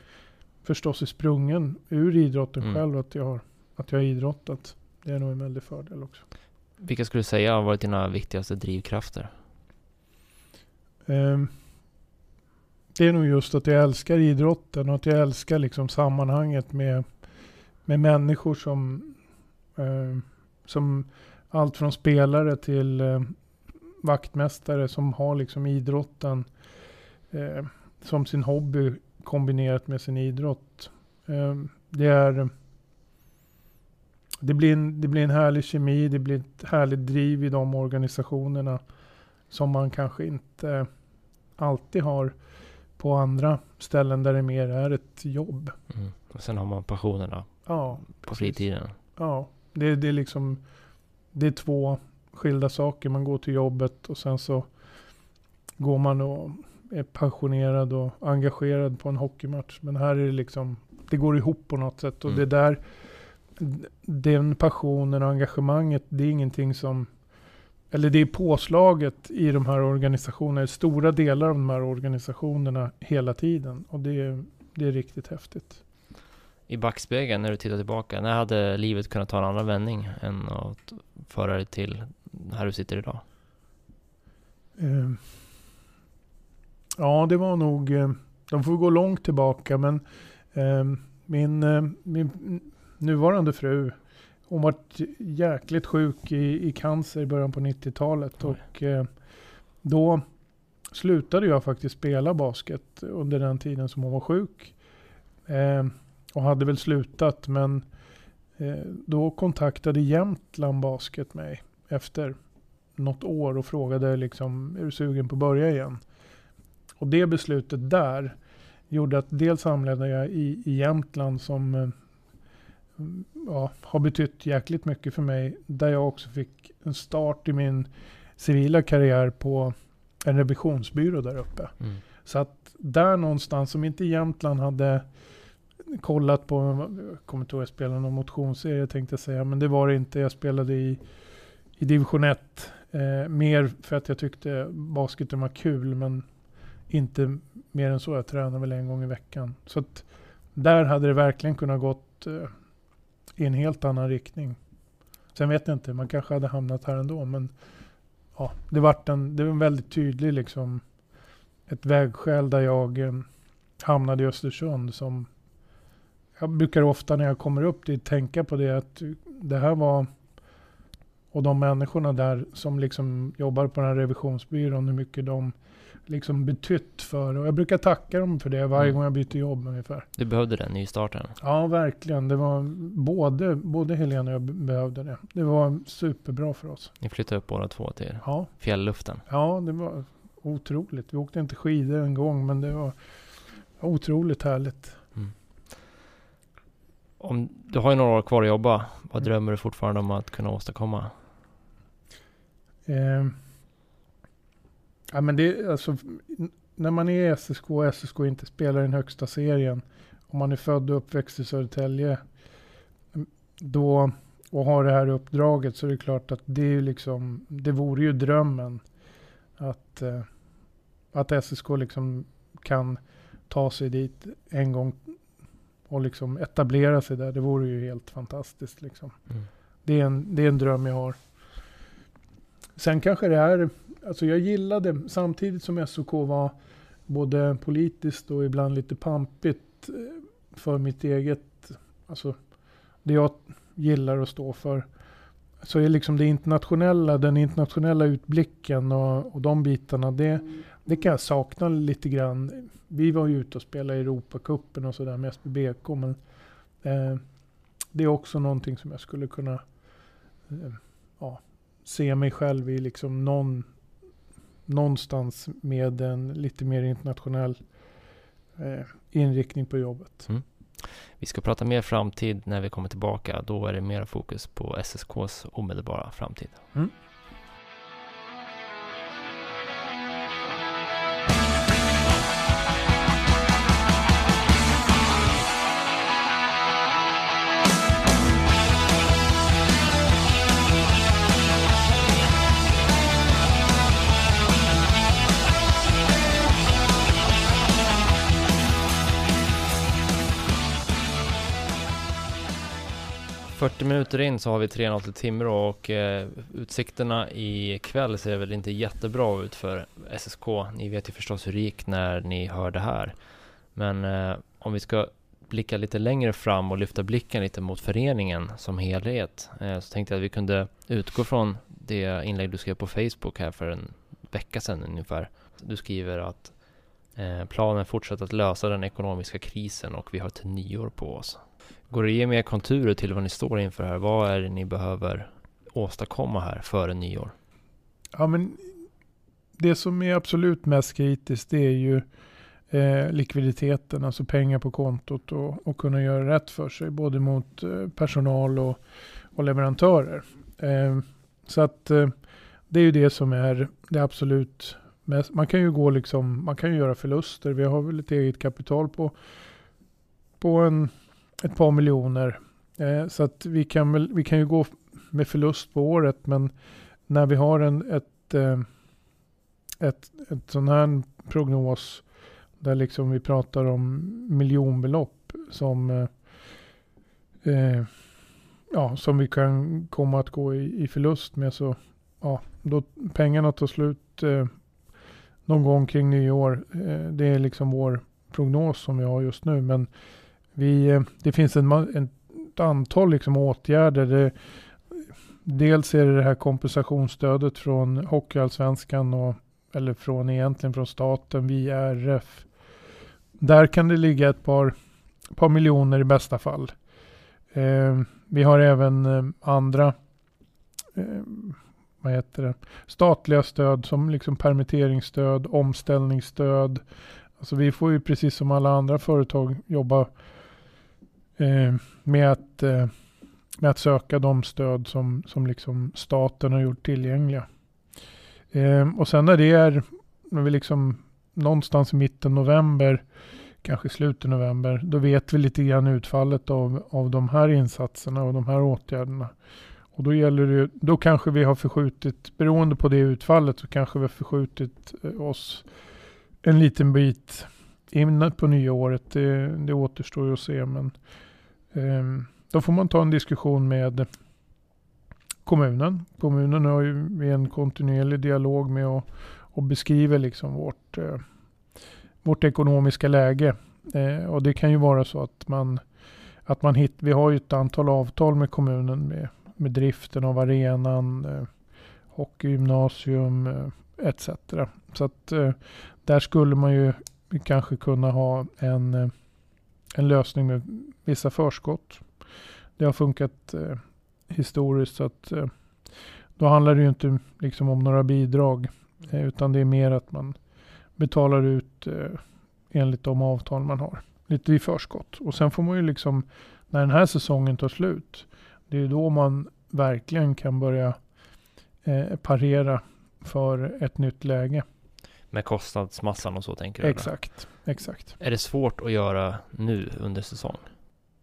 förstås är sprungen ur idrotten mm. själv. Att jag, har, att jag har idrottat. Det är nog en väldig fördel också. Vilka skulle du säga har varit dina viktigaste drivkrafter? Um, det är nog just att jag älskar idrotten och att jag älskar liksom sammanhanget med med människor som, ehm, som allt från spelare till ehm, vaktmästare som har liksom idrotten som sin hobby kombinerat med sin idrott. Det är det blir, en, det blir en härlig kemi, det blir ett härligt driv i de organisationerna som man kanske inte alltid har på andra ställen där det mer är ett jobb. Mm. Och sen har man passionerna Ja. På fritiden? Ja, det, det är liksom det är två skilda saker. Man går till jobbet och sen så går man och är passionerad och engagerad på en hockeymatch. Men här är det liksom, det går ihop på något sätt. Och mm. det där, den passionen och engagemanget, det är ingenting som, eller det är påslaget i de här organisationerna, i stora delar av de här organisationerna hela tiden. Och det, det är riktigt häftigt i backspegeln när du tittar tillbaka? När hade livet kunnat ta en annan vändning än att föra dig till här du sitter idag? Uh, ja, det var nog, uh, de får gå långt tillbaka, men uh, min, min nuvarande fru, hon var jäkligt sjuk i, i cancer i början på 90-talet och då slutade jag faktiskt spela basket under den tiden som hon var sjuk. Eh, och hade väl slutat men eh, då kontaktade Jämtland Basket mig efter något år och frågade liksom, är du sugen på att börja igen? Och det beslutet där gjorde att dels hamnade jag i, i Jämtland som eh, ja, har betytt jäkligt mycket för mig. Där jag också fick en start i min civila karriär på en revisionsbyrå där uppe. Mm. Så att där någonstans, som inte Jämtland hade kollat på, jag kommer inte ihåg, jag spelade någon motionsserie tänkte jag säga, men det var det inte. Jag spelade i, i division 1. Eh, mer för att jag tyckte basketen var kul, men inte mer än så. Jag tränade väl en gång i veckan. Så att där hade det verkligen kunnat gått eh, i en helt annan riktning. Sen vet jag inte, man kanske hade hamnat här ändå, men ja, det var en, det var en väldigt tydlig liksom, ett vägskäl där jag eh, hamnade i Östersund som jag brukar ofta när jag kommer upp dit tänka på det att det här var och de människorna där som liksom jobbar på den här revisionsbyrån, hur mycket de liksom betytt för. Och jag brukar tacka dem för det varje mm. gång jag byter jobb ungefär. Du behövde den nystarten? Ja, verkligen. Det var både, både Helena och jag behövde det. Det var superbra för oss. Ni flyttade upp båda två till ja. fjällluften? Ja, det var otroligt. Vi åkte inte skidor en gång, men det var otroligt härligt. Mm. Om, du har ju några år kvar att jobba. Vad mm. drömmer du fortfarande om att kunna åstadkomma? Eh, ja, men det, alltså, när man är i SSK och SSK inte spelar i den högsta serien. Om man är född och uppväxt i Södertälje. Då, och har det här uppdraget så är det klart att det är liksom, det vore ju drömmen. Att, eh, att SSK liksom kan ta sig dit en gång och liksom etablera sig där. Det vore ju helt fantastiskt liksom. Mm. Det, är en, det är en dröm jag har. Sen kanske det är, alltså jag gillade, samtidigt som SOK var både politiskt och ibland lite pampigt eh, för mitt eget, alltså det jag gillar att stå för. Så är liksom det internationella, den internationella utblicken och, och de bitarna, det, det kan jag sakna lite grann. Vi var ju ute och spelade i Europacupen och sådär med SBBK, men eh, det är också någonting som jag skulle kunna eh, ja, se mig själv i liksom någon, någonstans med en lite mer internationell eh, inriktning på jobbet. Mm. Vi ska prata mer framtid när vi kommer tillbaka. Då är det mer fokus på SSKs omedelbara framtid. Mm. Minuter in så har vi 3-0 till Timrå och eh, utsikterna ikväll ser väl inte jättebra ut för SSK. Ni vet ju förstås hur det gick när ni hörde här. Men eh, om vi ska blicka lite längre fram och lyfta blicken lite mot föreningen som helhet eh, så tänkte jag att vi kunde utgå från det inlägg du skrev på Facebook här för en vecka sedan ungefär. Du skriver att eh, planen fortsätter att lösa den ekonomiska krisen och vi har till nyår på oss. Går det att ge mer konturer till vad ni står inför här? Vad är det ni behöver åstadkomma här före nyår? Ja, men det som är absolut mest kritiskt det är ju eh, likviditeten, alltså pengar på kontot och, och, kunna göra rätt för sig, både mot eh, personal och, och leverantörer. Eh, så att eh, det är ju det som är det absolut mest. Man kan ju gå liksom, man kan ju göra förluster. Vi har väl ett eget kapital på, på en ett par miljoner. Eh, så att vi kan, väl, vi kan ju gå med förlust på året, men när vi har en, ett, eh, ett, ett sån här prognos där liksom vi pratar om miljonbelopp som, eh, eh, ja, som vi kan komma att gå i, i förlust med så ja, då pengarna tar slut eh, någon gång kring nyår. Eh, det är liksom vår prognos som vi har just nu. Men vi, eh, det finns en, en, ett antal liksom åtgärder. Det, dels är det det här kompensationsstödet från Hockeyallsvenskan och eller från egentligen från staten via RF. Där kan det ligga ett par, par miljoner i bästa fall. Eh, vi har även eh, andra eh, vad heter det, statliga stöd som liksom permitteringsstöd, omställningsstöd. Alltså vi får ju precis som alla andra företag jobba Eh, med, att, eh, med att söka de stöd som, som liksom staten har gjort tillgängliga. Eh, och sen när det är, när vi liksom någonstans i mitten november, kanske slutet november, då vet vi lite grann utfallet av, av de här insatserna och de här åtgärderna. Och då gäller det, då kanske vi har förskjutit, beroende på det utfallet, så kanske vi har förskjutit oss en liten bit in på nya året. Det, det återstår ju att se, men Ehm, då får man ta en diskussion med kommunen. Kommunen har ju en kontinuerlig dialog med och, och beskriver liksom vårt, eh, vårt ekonomiska läge. Eh, och det kan ju vara så att man, att man hit, vi har ju ett antal avtal med kommunen med, med driften av arenan, eh, hockeygymnasium etc. Så att där skulle man ju kanske kunna ha en, eh, en lösning med vissa förskott. Det har funkat eh, historiskt. Så att, eh, då handlar det ju inte liksom om några bidrag. Eh, utan det är mer att man betalar ut eh, enligt de avtal man har. Lite i förskott. Och sen får man ju liksom, när den här säsongen tar slut. Det är då man verkligen kan börja eh, parera för ett nytt läge. Med kostnadsmassan och så tänker du? Exakt, exakt. Är det svårt att göra nu under säsong?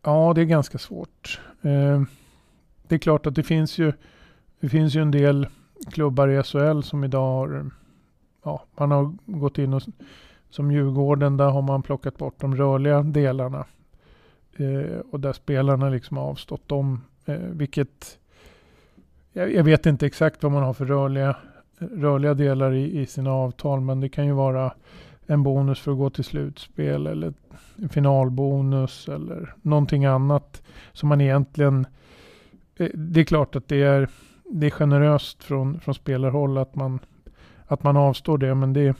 Ja, det är ganska svårt. Eh, det är klart att det finns ju, det finns ju en del klubbar i SHL som idag har, ja, man har gått in och som Djurgården, där har man plockat bort de rörliga delarna. Eh, och där spelarna liksom har avstått dem, eh, vilket jag, jag, vet inte exakt vad man har för rörliga, rörliga delar i, i sina avtal, men det kan ju vara en bonus för att gå till slutspel eller en finalbonus eller någonting annat som man egentligen eh, det är klart att det är, det är generöst från, från spelarhåll att man, att man avstår det. Men det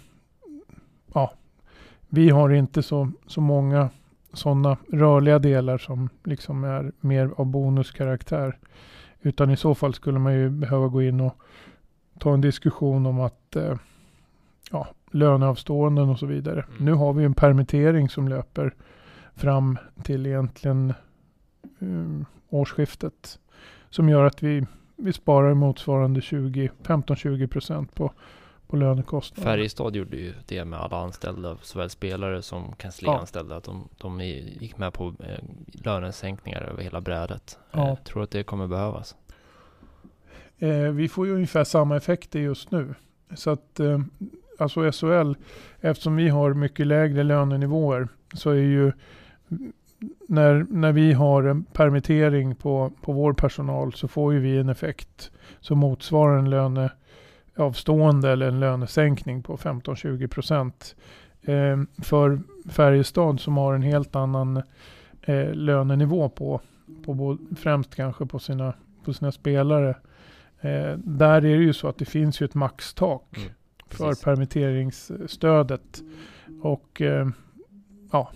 ja, vi har inte så, så många sådana rörliga delar som liksom är mer av bonuskaraktär. Utan i så fall skulle man ju behöva gå in och ta en diskussion om att eh, ja, löneavståenden och så vidare. Mm. Nu har vi en permittering som löper fram till egentligen um, årsskiftet som gör att vi, vi sparar motsvarande 15-20% på, på lönekostnader. Färjestad gjorde ju det med alla anställda, såväl spelare som kanslianställda, ja. att de, de gick med på eh, lönesänkningar över hela brädet. Eh, ja. Jag tror att det kommer behövas. Eh, vi får ju ungefär samma effekter just nu. Så att eh, alltså SHL, eftersom vi har mycket lägre lönenivåer så är ju när, när vi har en permittering på, på vår personal så får ju vi en effekt som motsvarar en löneavstående eller en lönesänkning på 15-20 procent. Eh, för Färjestad som har en helt annan eh, lönenivå på, på främst kanske på sina, på sina spelare. Eh, där är det ju så att det finns ju ett maxtak mm, för permitteringsstödet. Och eh, ja,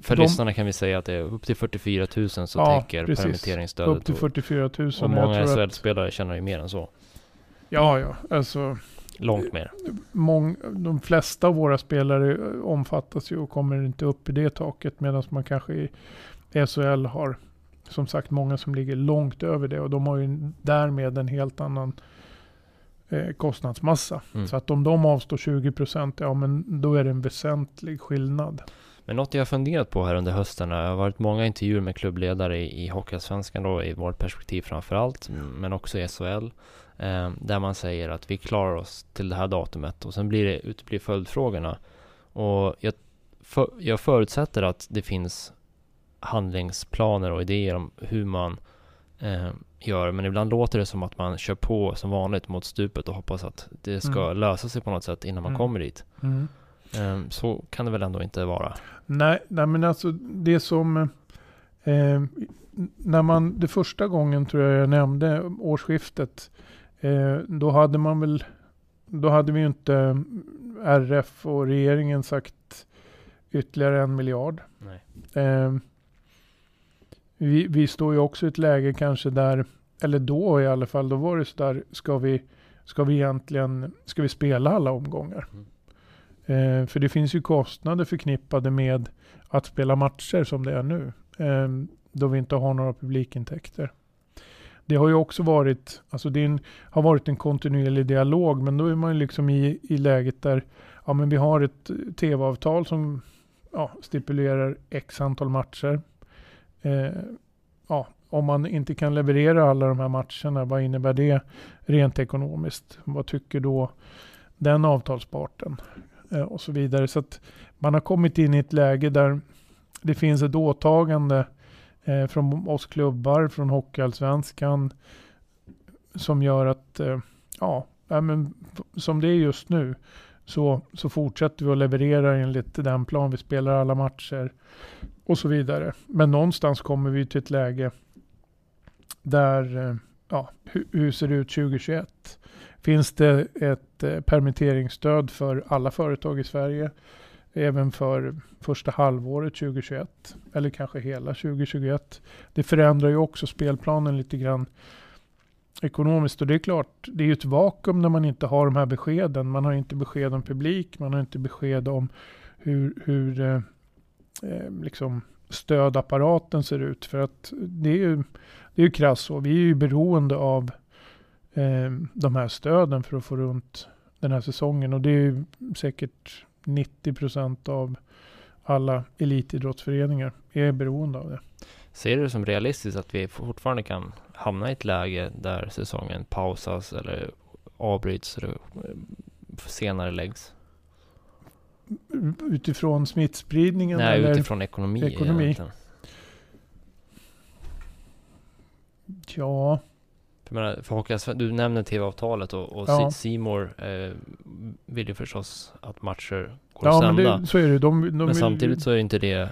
för de, lyssnarna kan vi säga att det är upp till 44 000 så ja, täcker precis. permitteringsstödet. Upp till 44 000. Och, och många SHL-spelare tjänar ju mer än så. Ja, ja, alltså. Långt mer. Mång, de flesta av våra spelare omfattas ju och kommer inte upp i det taket. Medan man kanske i SHL har som sagt många som ligger långt över det. Och de har ju därmed en helt annan eh, kostnadsmassa. Mm. Så att om de avstår 20 procent, ja men då är det en väsentlig skillnad. Men något jag har funderat på här under hösten, det har varit många intervjuer med klubbledare i, i Hockeyallsvenskan då, i vårt perspektiv framförallt, mm. men också i SHL, eh, där man säger att vi klarar oss till det här datumet och sen blir det, uteblir följdfrågorna. Och jag, för, jag förutsätter att det finns handlingsplaner och idéer om hur man eh, gör, men ibland låter det som att man kör på som vanligt mot stupet och hoppas att det ska mm. lösa sig på något sätt innan man mm. kommer dit. Mm. Ehm, så kan det väl ändå inte vara? Nej, nej men alltså det som... Eh, när man, det första gången tror jag jag nämnde årsskiftet. Eh, då hade man väl då hade vi ju inte RF och regeringen sagt ytterligare en miljard. Nej. Eh, vi, vi står ju också i ett läge kanske där, eller då i alla fall, då var det så där, ska vi, ska vi egentligen, ska vi spela alla omgångar? Mm. Eh, för det finns ju kostnader förknippade med att spela matcher som det är nu. Eh, då vi inte har några publikintäkter. Det har ju också varit, alltså det en, har varit en kontinuerlig dialog, men då är man ju liksom i, i läget där, ja men vi har ett tv-avtal som ja, stipulerar x antal matcher. Eh, ja, om man inte kan leverera alla de här matcherna, vad innebär det rent ekonomiskt? Vad tycker då den avtalsparten? Eh, och så vidare. Så att man har kommit in i ett läge där det finns ett åtagande eh, från oss klubbar, från Hockeyallsvenskan, som gör att, eh, ja, men, som det är just nu, så, så fortsätter vi att leverera enligt den plan. Vi spelar alla matcher och så vidare. Men någonstans kommer vi till ett läge där, eh, ja, hur, hur ser det ut 2021? Finns det ett eh, permitteringsstöd för alla företag i Sverige? Även för första halvåret 2021 eller kanske hela 2021. Det förändrar ju också spelplanen lite grann ekonomiskt. Och det är klart, det är ju ett vakuum när man inte har de här beskeden. Man har inte besked om publik, man har inte besked om hur, hur eh, eh, liksom stödapparaten ser ut. För att det är ju, det är ju krasst så. Vi är ju beroende av eh, de här stöden för att få runt den här säsongen. Och det är ju säkert 90 procent av alla elitidrottsföreningar är beroende av det. Ser du det som realistiskt att vi fortfarande kan hamna i ett läge där säsongen pausas eller avbryts eller eh, senare läggs? Utifrån smittspridningen? Nej, eller utifrån ekonomi. ekonomi. Egentligen. Ja, För, menar, för Hockey, du nämner tv-avtalet och, och Ja. Simor eh, vill ju förstås att matcher går ja att men sända. det, så är det. De, de Men samtidigt så är inte det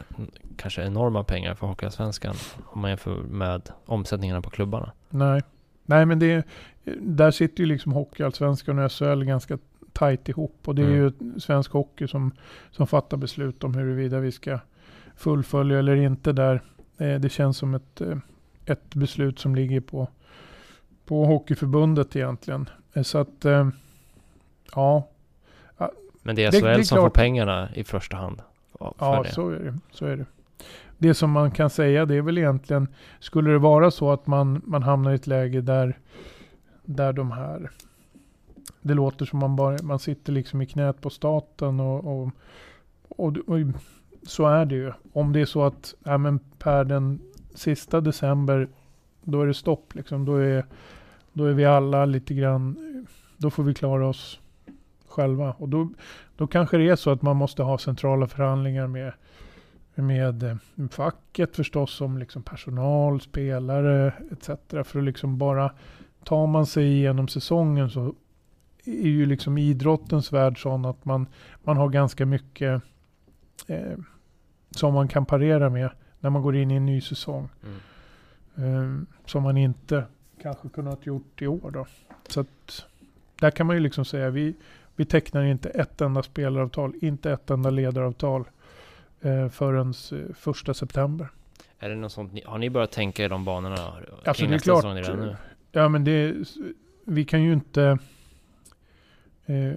kanske enorma pengar för Hockeyallsvenskan om man jämför med omsättningarna på klubbarna. Nej. Nej, men det, där sitter ju liksom Hockeyallsvenskan och SHL ganska tajt ihop. Och det är Mm. ju svensk hockey som, som fattar beslut om huruvida vi ska fullfölja eller inte där. Eh, det känns som ett, eh, ett beslut som ligger på, på Hockeyförbundet egentligen. Eh, så att, ja, Men det är Det- SHL det är som får pengarna i första hand. För Ja, det. så är det. Så är det. Det som man kan säga det är väl egentligen, skulle det vara så att man, man hamnar i ett läge där, där de här, det låter som man bara, man sitter liksom i knät på staten och, och, och, och så är det ju. Om det är så att, ja men per den sista december, då är det stopp liksom. Då är, då är vi alla lite grann, då får vi klara oss själva. Och då, då kanske det är så att man måste ha centrala förhandlingar med, med eh, facket förstås om liksom personal, spelare etc. För att liksom bara tar man sig igenom säsongen så är ju liksom idrottens värld sån att man, man har ganska mycket eh, som man kan parera med när man går in i en ny säsong. Mm. Eh, som man inte kanske kunnat gjort i år då. Så att där kan man ju liksom säga vi, vi tecknar inte ett enda spelaravtal, inte ett enda ledaravtal eh, förrän eh, första september. Är det något sånt, har ni börjat tänka i de banorna Alltså, det är klart, nu? Ja men det, vi kan ju inte eh,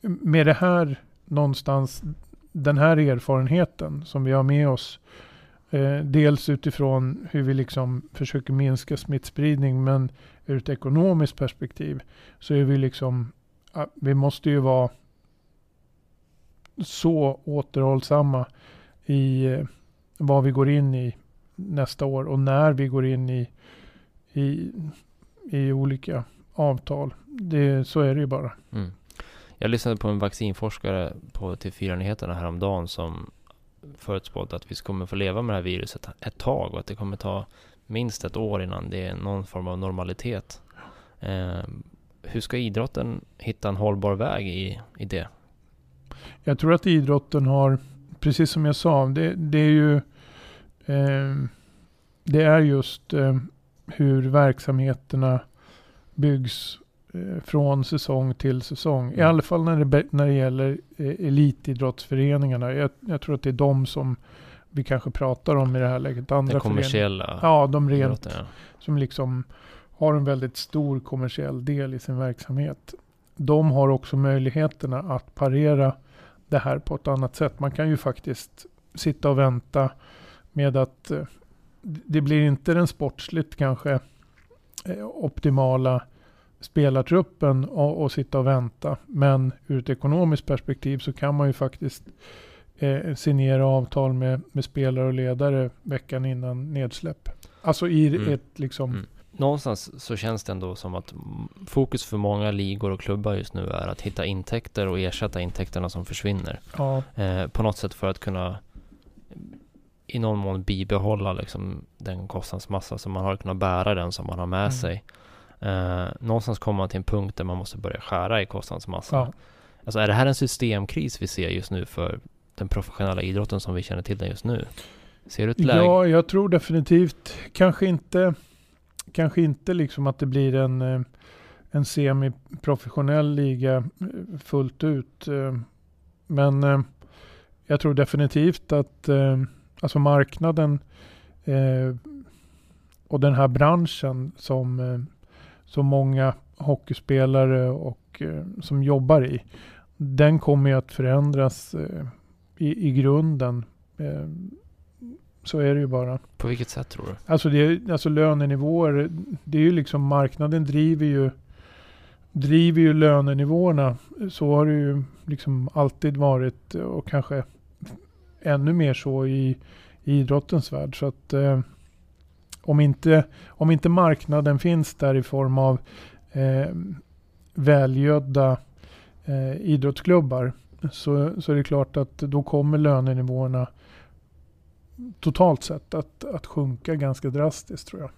med det här någonstans, den här erfarenheten som vi har med oss, eh, dels utifrån hur vi liksom försöker minska smittspridning, men ur ett ekonomiskt perspektiv så är vi liksom, vi måste ju vara så återhållsamma i eh, vad vi går in i nästa år och när vi går in i, i, i olika avtal. Det, så är det ju bara. Mm. Jag lyssnade på en vaccinforskare på TV4-nyheterna häromdagen som förutspådde att vi kommer få leva med det här viruset ett tag och att det kommer ta minst ett år innan det är någon form av normalitet. Eh, hur ska idrotten hitta en hållbar väg i, i det? Jag tror att idrotten har, precis som jag sa, det, det är ju eh, det är just eh, hur verksamheterna byggs eh, från säsong till säsong. I Mm. alla fall när det, när det gäller eh, elitidrottsföreningarna. Jag, jag tror att det är de som vi kanske pratar om i det här läget. Andra Den kommersiella Ja, de rent idrotten, ja. som liksom har en väldigt stor kommersiell del i sin verksamhet. De har också möjligheterna att parera det här på ett annat sätt. Man kan ju faktiskt sitta och vänta med att eh, det blir inte den sportsligt kanske eh, optimala spelartruppen och, och sitta och vänta. Men ur ett ekonomiskt perspektiv så kan man ju faktiskt eh, signera avtal med, med spelare och ledare veckan innan nedsläpp. Alltså i Mm. ett liksom... Mm. Någonstans så känns det ändå som att fokus för många ligor och klubbar just nu är att hitta intäkter och ersätta intäkterna som försvinner. Ja, Eh, på något sätt för att kunna i någon mån bibehålla liksom den kostnadsmassa som man har kunnat bära den som man har med Mm. sig. Eh, någonstans kommer man till en punkt där man måste börja skära i kostnadsmassan. ja. Alltså är det här en systemkris vi ser just nu för den professionella idrotten som vi känner till den just nu? Ser du ett läge? ja, jag tror definitivt, kanske inte, kanske inte liksom att det blir en, eh, en semiprofessionell liga eh, fullt ut. Eh, men jag tror definitivt att alltså marknaden och den här branschen som, så som många hockeyspelare och som jobbar i, den kommer ju att förändras i, i grunden. Så är det ju bara. På vilket sätt tror du? Alltså, det är, alltså lönenivåer, det är ju liksom marknaden driver ju driver ju lönenivåerna. Så har det ju liksom alltid varit och kanske ännu mer så i, i idrottens värld. Så att eh, om, inte, om inte marknaden finns där i form av eh, välgödda eh, idrottsklubbar så, så är det klart att då kommer lönenivåerna totalt sett att, att sjunka ganska drastiskt tror jag.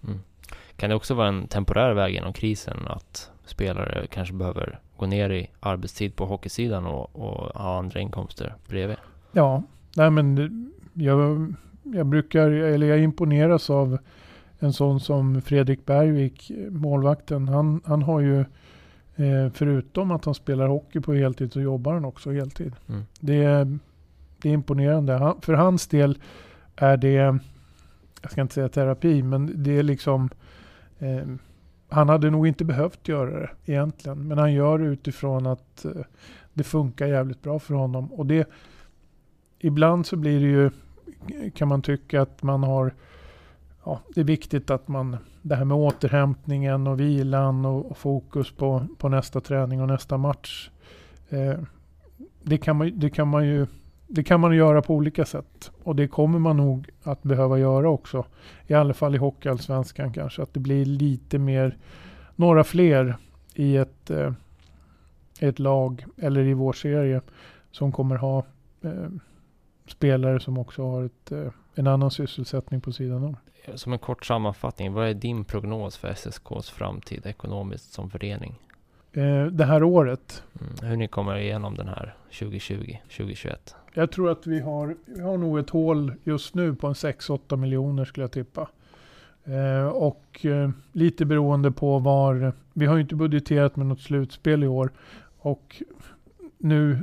Kan det också vara en temporär väg genom krisen att spelare kanske behöver gå ner i arbetstid på hockeysidan och, och ha andra inkomster bredvid? Ja, nej men jag, jag brukar, eller jag imponeras av en sån som Fredrik Bergvik, målvakten. Han, han har ju, eh, förutom att han spelar hockey på heltid, så jobbar han också heltid. Mm. Det, är, det är imponerande. Han, för hans del är det, jag ska inte säga terapi, men det är liksom, eh, han hade nog inte behövt göra det egentligen. Men han gör det utifrån att eh, det funkar jävligt bra för honom. Och det, ibland så blir det ju, kan man tycka att man har, ja, det är viktigt att man, det här med återhämtningen och vilan och, och fokus på, på nästa träning och nästa match. Eh, det, kan man, det, kan man ju, det kan man göra på olika sätt. Och det kommer man nog att behöva göra också. I alla fall i Hockeyallsvenskan kanske. Att det blir lite mer, några fler i ett, eh, ett lag eller i vår serie som kommer ha eh, spelare som också har ett, eh, en annan sysselsättning på sidan om. Som en kort sammanfattning, vad är din prognos för SSKs framtid ekonomiskt som förening? Eh, det här året, Mm. Hur ni kommer igenom den här 2020, 2021? jag tror att vi har, vi har nog ett hål just nu på en 6-8 miljoner skulle jag tippa. Eh, och eh, lite beroende på var, vi har ju inte budgeterat med något slutspel i år. Och nu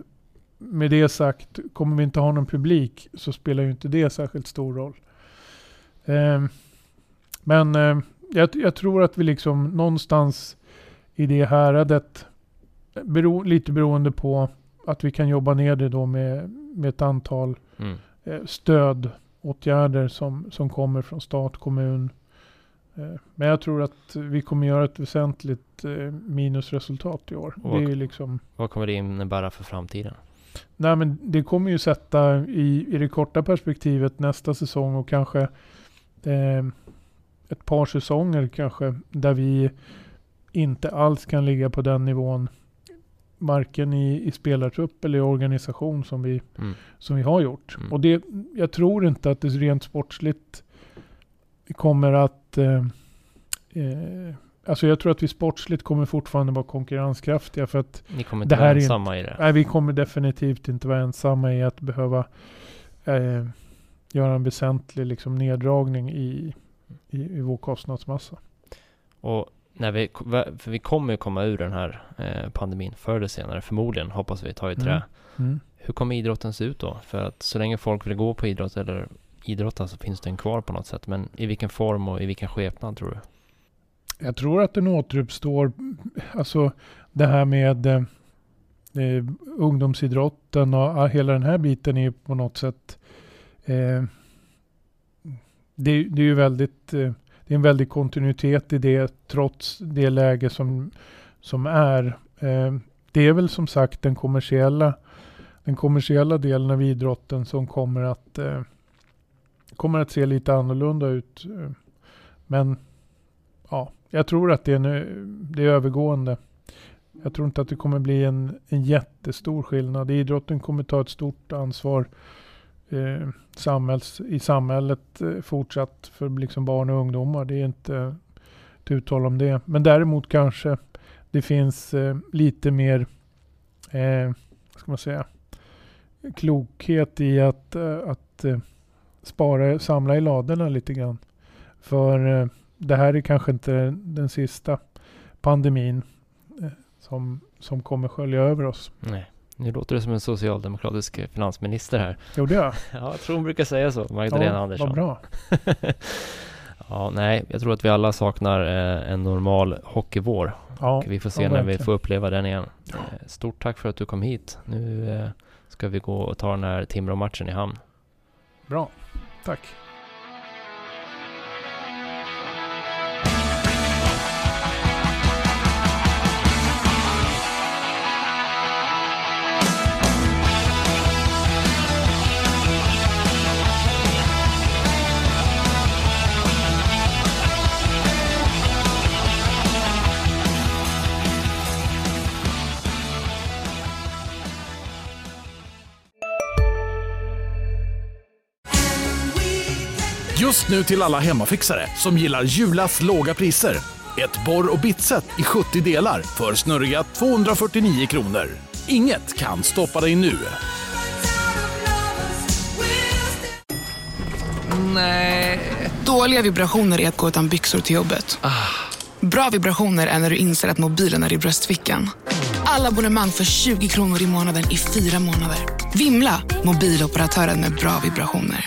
med det sagt, kommer vi inte ha någon publik så spelar ju inte det särskilt stor roll. Eh, men eh, jag, jag tror att vi liksom någonstans i det häradet, bero, lite beroende på att vi kan jobba ner det då med, med ett antal Mm. eh, stödåtgärder som, som kommer från stat, kommun. Eh, men jag tror att vi kommer göra ett väsentligt eh, minusresultat i år. Och- Det är liksom, Vad kommer det innebära för framtiden? nej men det kommer ju sätta i, i det korta perspektivet nästa säsong och kanske eh, ett par säsonger kanske där vi inte alls kan ligga på den nivån varken i, i spelartrupp eller i organisation som vi, Mm. som vi har gjort. Mm. Och det, jag tror inte att det rent sportsligt kommer att... Eh, eh, alltså jag tror att vi sportsligt kommer fortfarande vara konkurrenskraftiga för att Ni kommer inte Det här vara är inte- ensamma i det? nej, vi kommer definitivt inte vara ensamma i att behöva eh, göra en väsentlig liksom, neddragning i, i, i vår kostnadsmassa. Och när vi, för vi kommer ju komma ur den här eh, pandemin förr eller senare, förmodligen, hoppas vi, tar i trä. Mm. Mm. Hur kommer idrotten se ut då? För att så länge folk vill gå på idrott eller idrotta så finns den kvar på något sätt. Men i vilken form och i vilken skepnad tror du? Jag tror att den återuppstår, alltså det här med eh, eh ungdomsidrotten och hela den här biten är på något sätt eh, det, det, är ju väldigt, eh, det är en väldig kontinuitet i det trots det läge som, som är. Eh, det är väl som sagt den kommersiella, den kommersiella delen av idrotten som kommer att, eh, kommer att se lite annorlunda ut. Men ja, jag tror att det är, det är övergående. Jag tror inte att det kommer bli en, en jättestor skillnad. Idrotten kommer ta ett stort ansvar eh, samhälls, i samhället eh, fortsatt för liksom barn och ungdomar. Det är inte ett uttal om det. Men däremot kanske det finns eh, lite mer, eh, ska man säga, klokhet i att, eh, att eh, spara, samla i ladorna lite grann. För eh, det här är kanske inte den sista pandemin eh, som, som kommer skölja över oss. Nej. Nu låter det som en socialdemokratisk finansminister här. Gjorde jag? ja, jag tror hon brukar säga så, Magdalena ja, Andersson. Vad bra. ja, nej, jag tror att vi alla saknar eh, en normal hockeyvår. Ja, och vi får se ja, när vi får uppleva den igen. Eh, stort tack för att du kom hit. Nu eh, ska vi gå och ta den här Timrå-matchen i hamn. Bra, tack. Just nu till alla hemmafixare som gillar Julas låga priser. Ett borr och bitset i 70 delar för snurriga 249 kronor. Inget kan stoppa dig nu. Nej. Dåliga vibrationer är att gå utan byxor till jobbet. Ah. Bra vibrationer är när du inser att mobilen är i bröstfickan. Alla abonnemang för 20 kronor i månaden i fyra månader. Vimla! Mobiloperatören med bra vibrationer.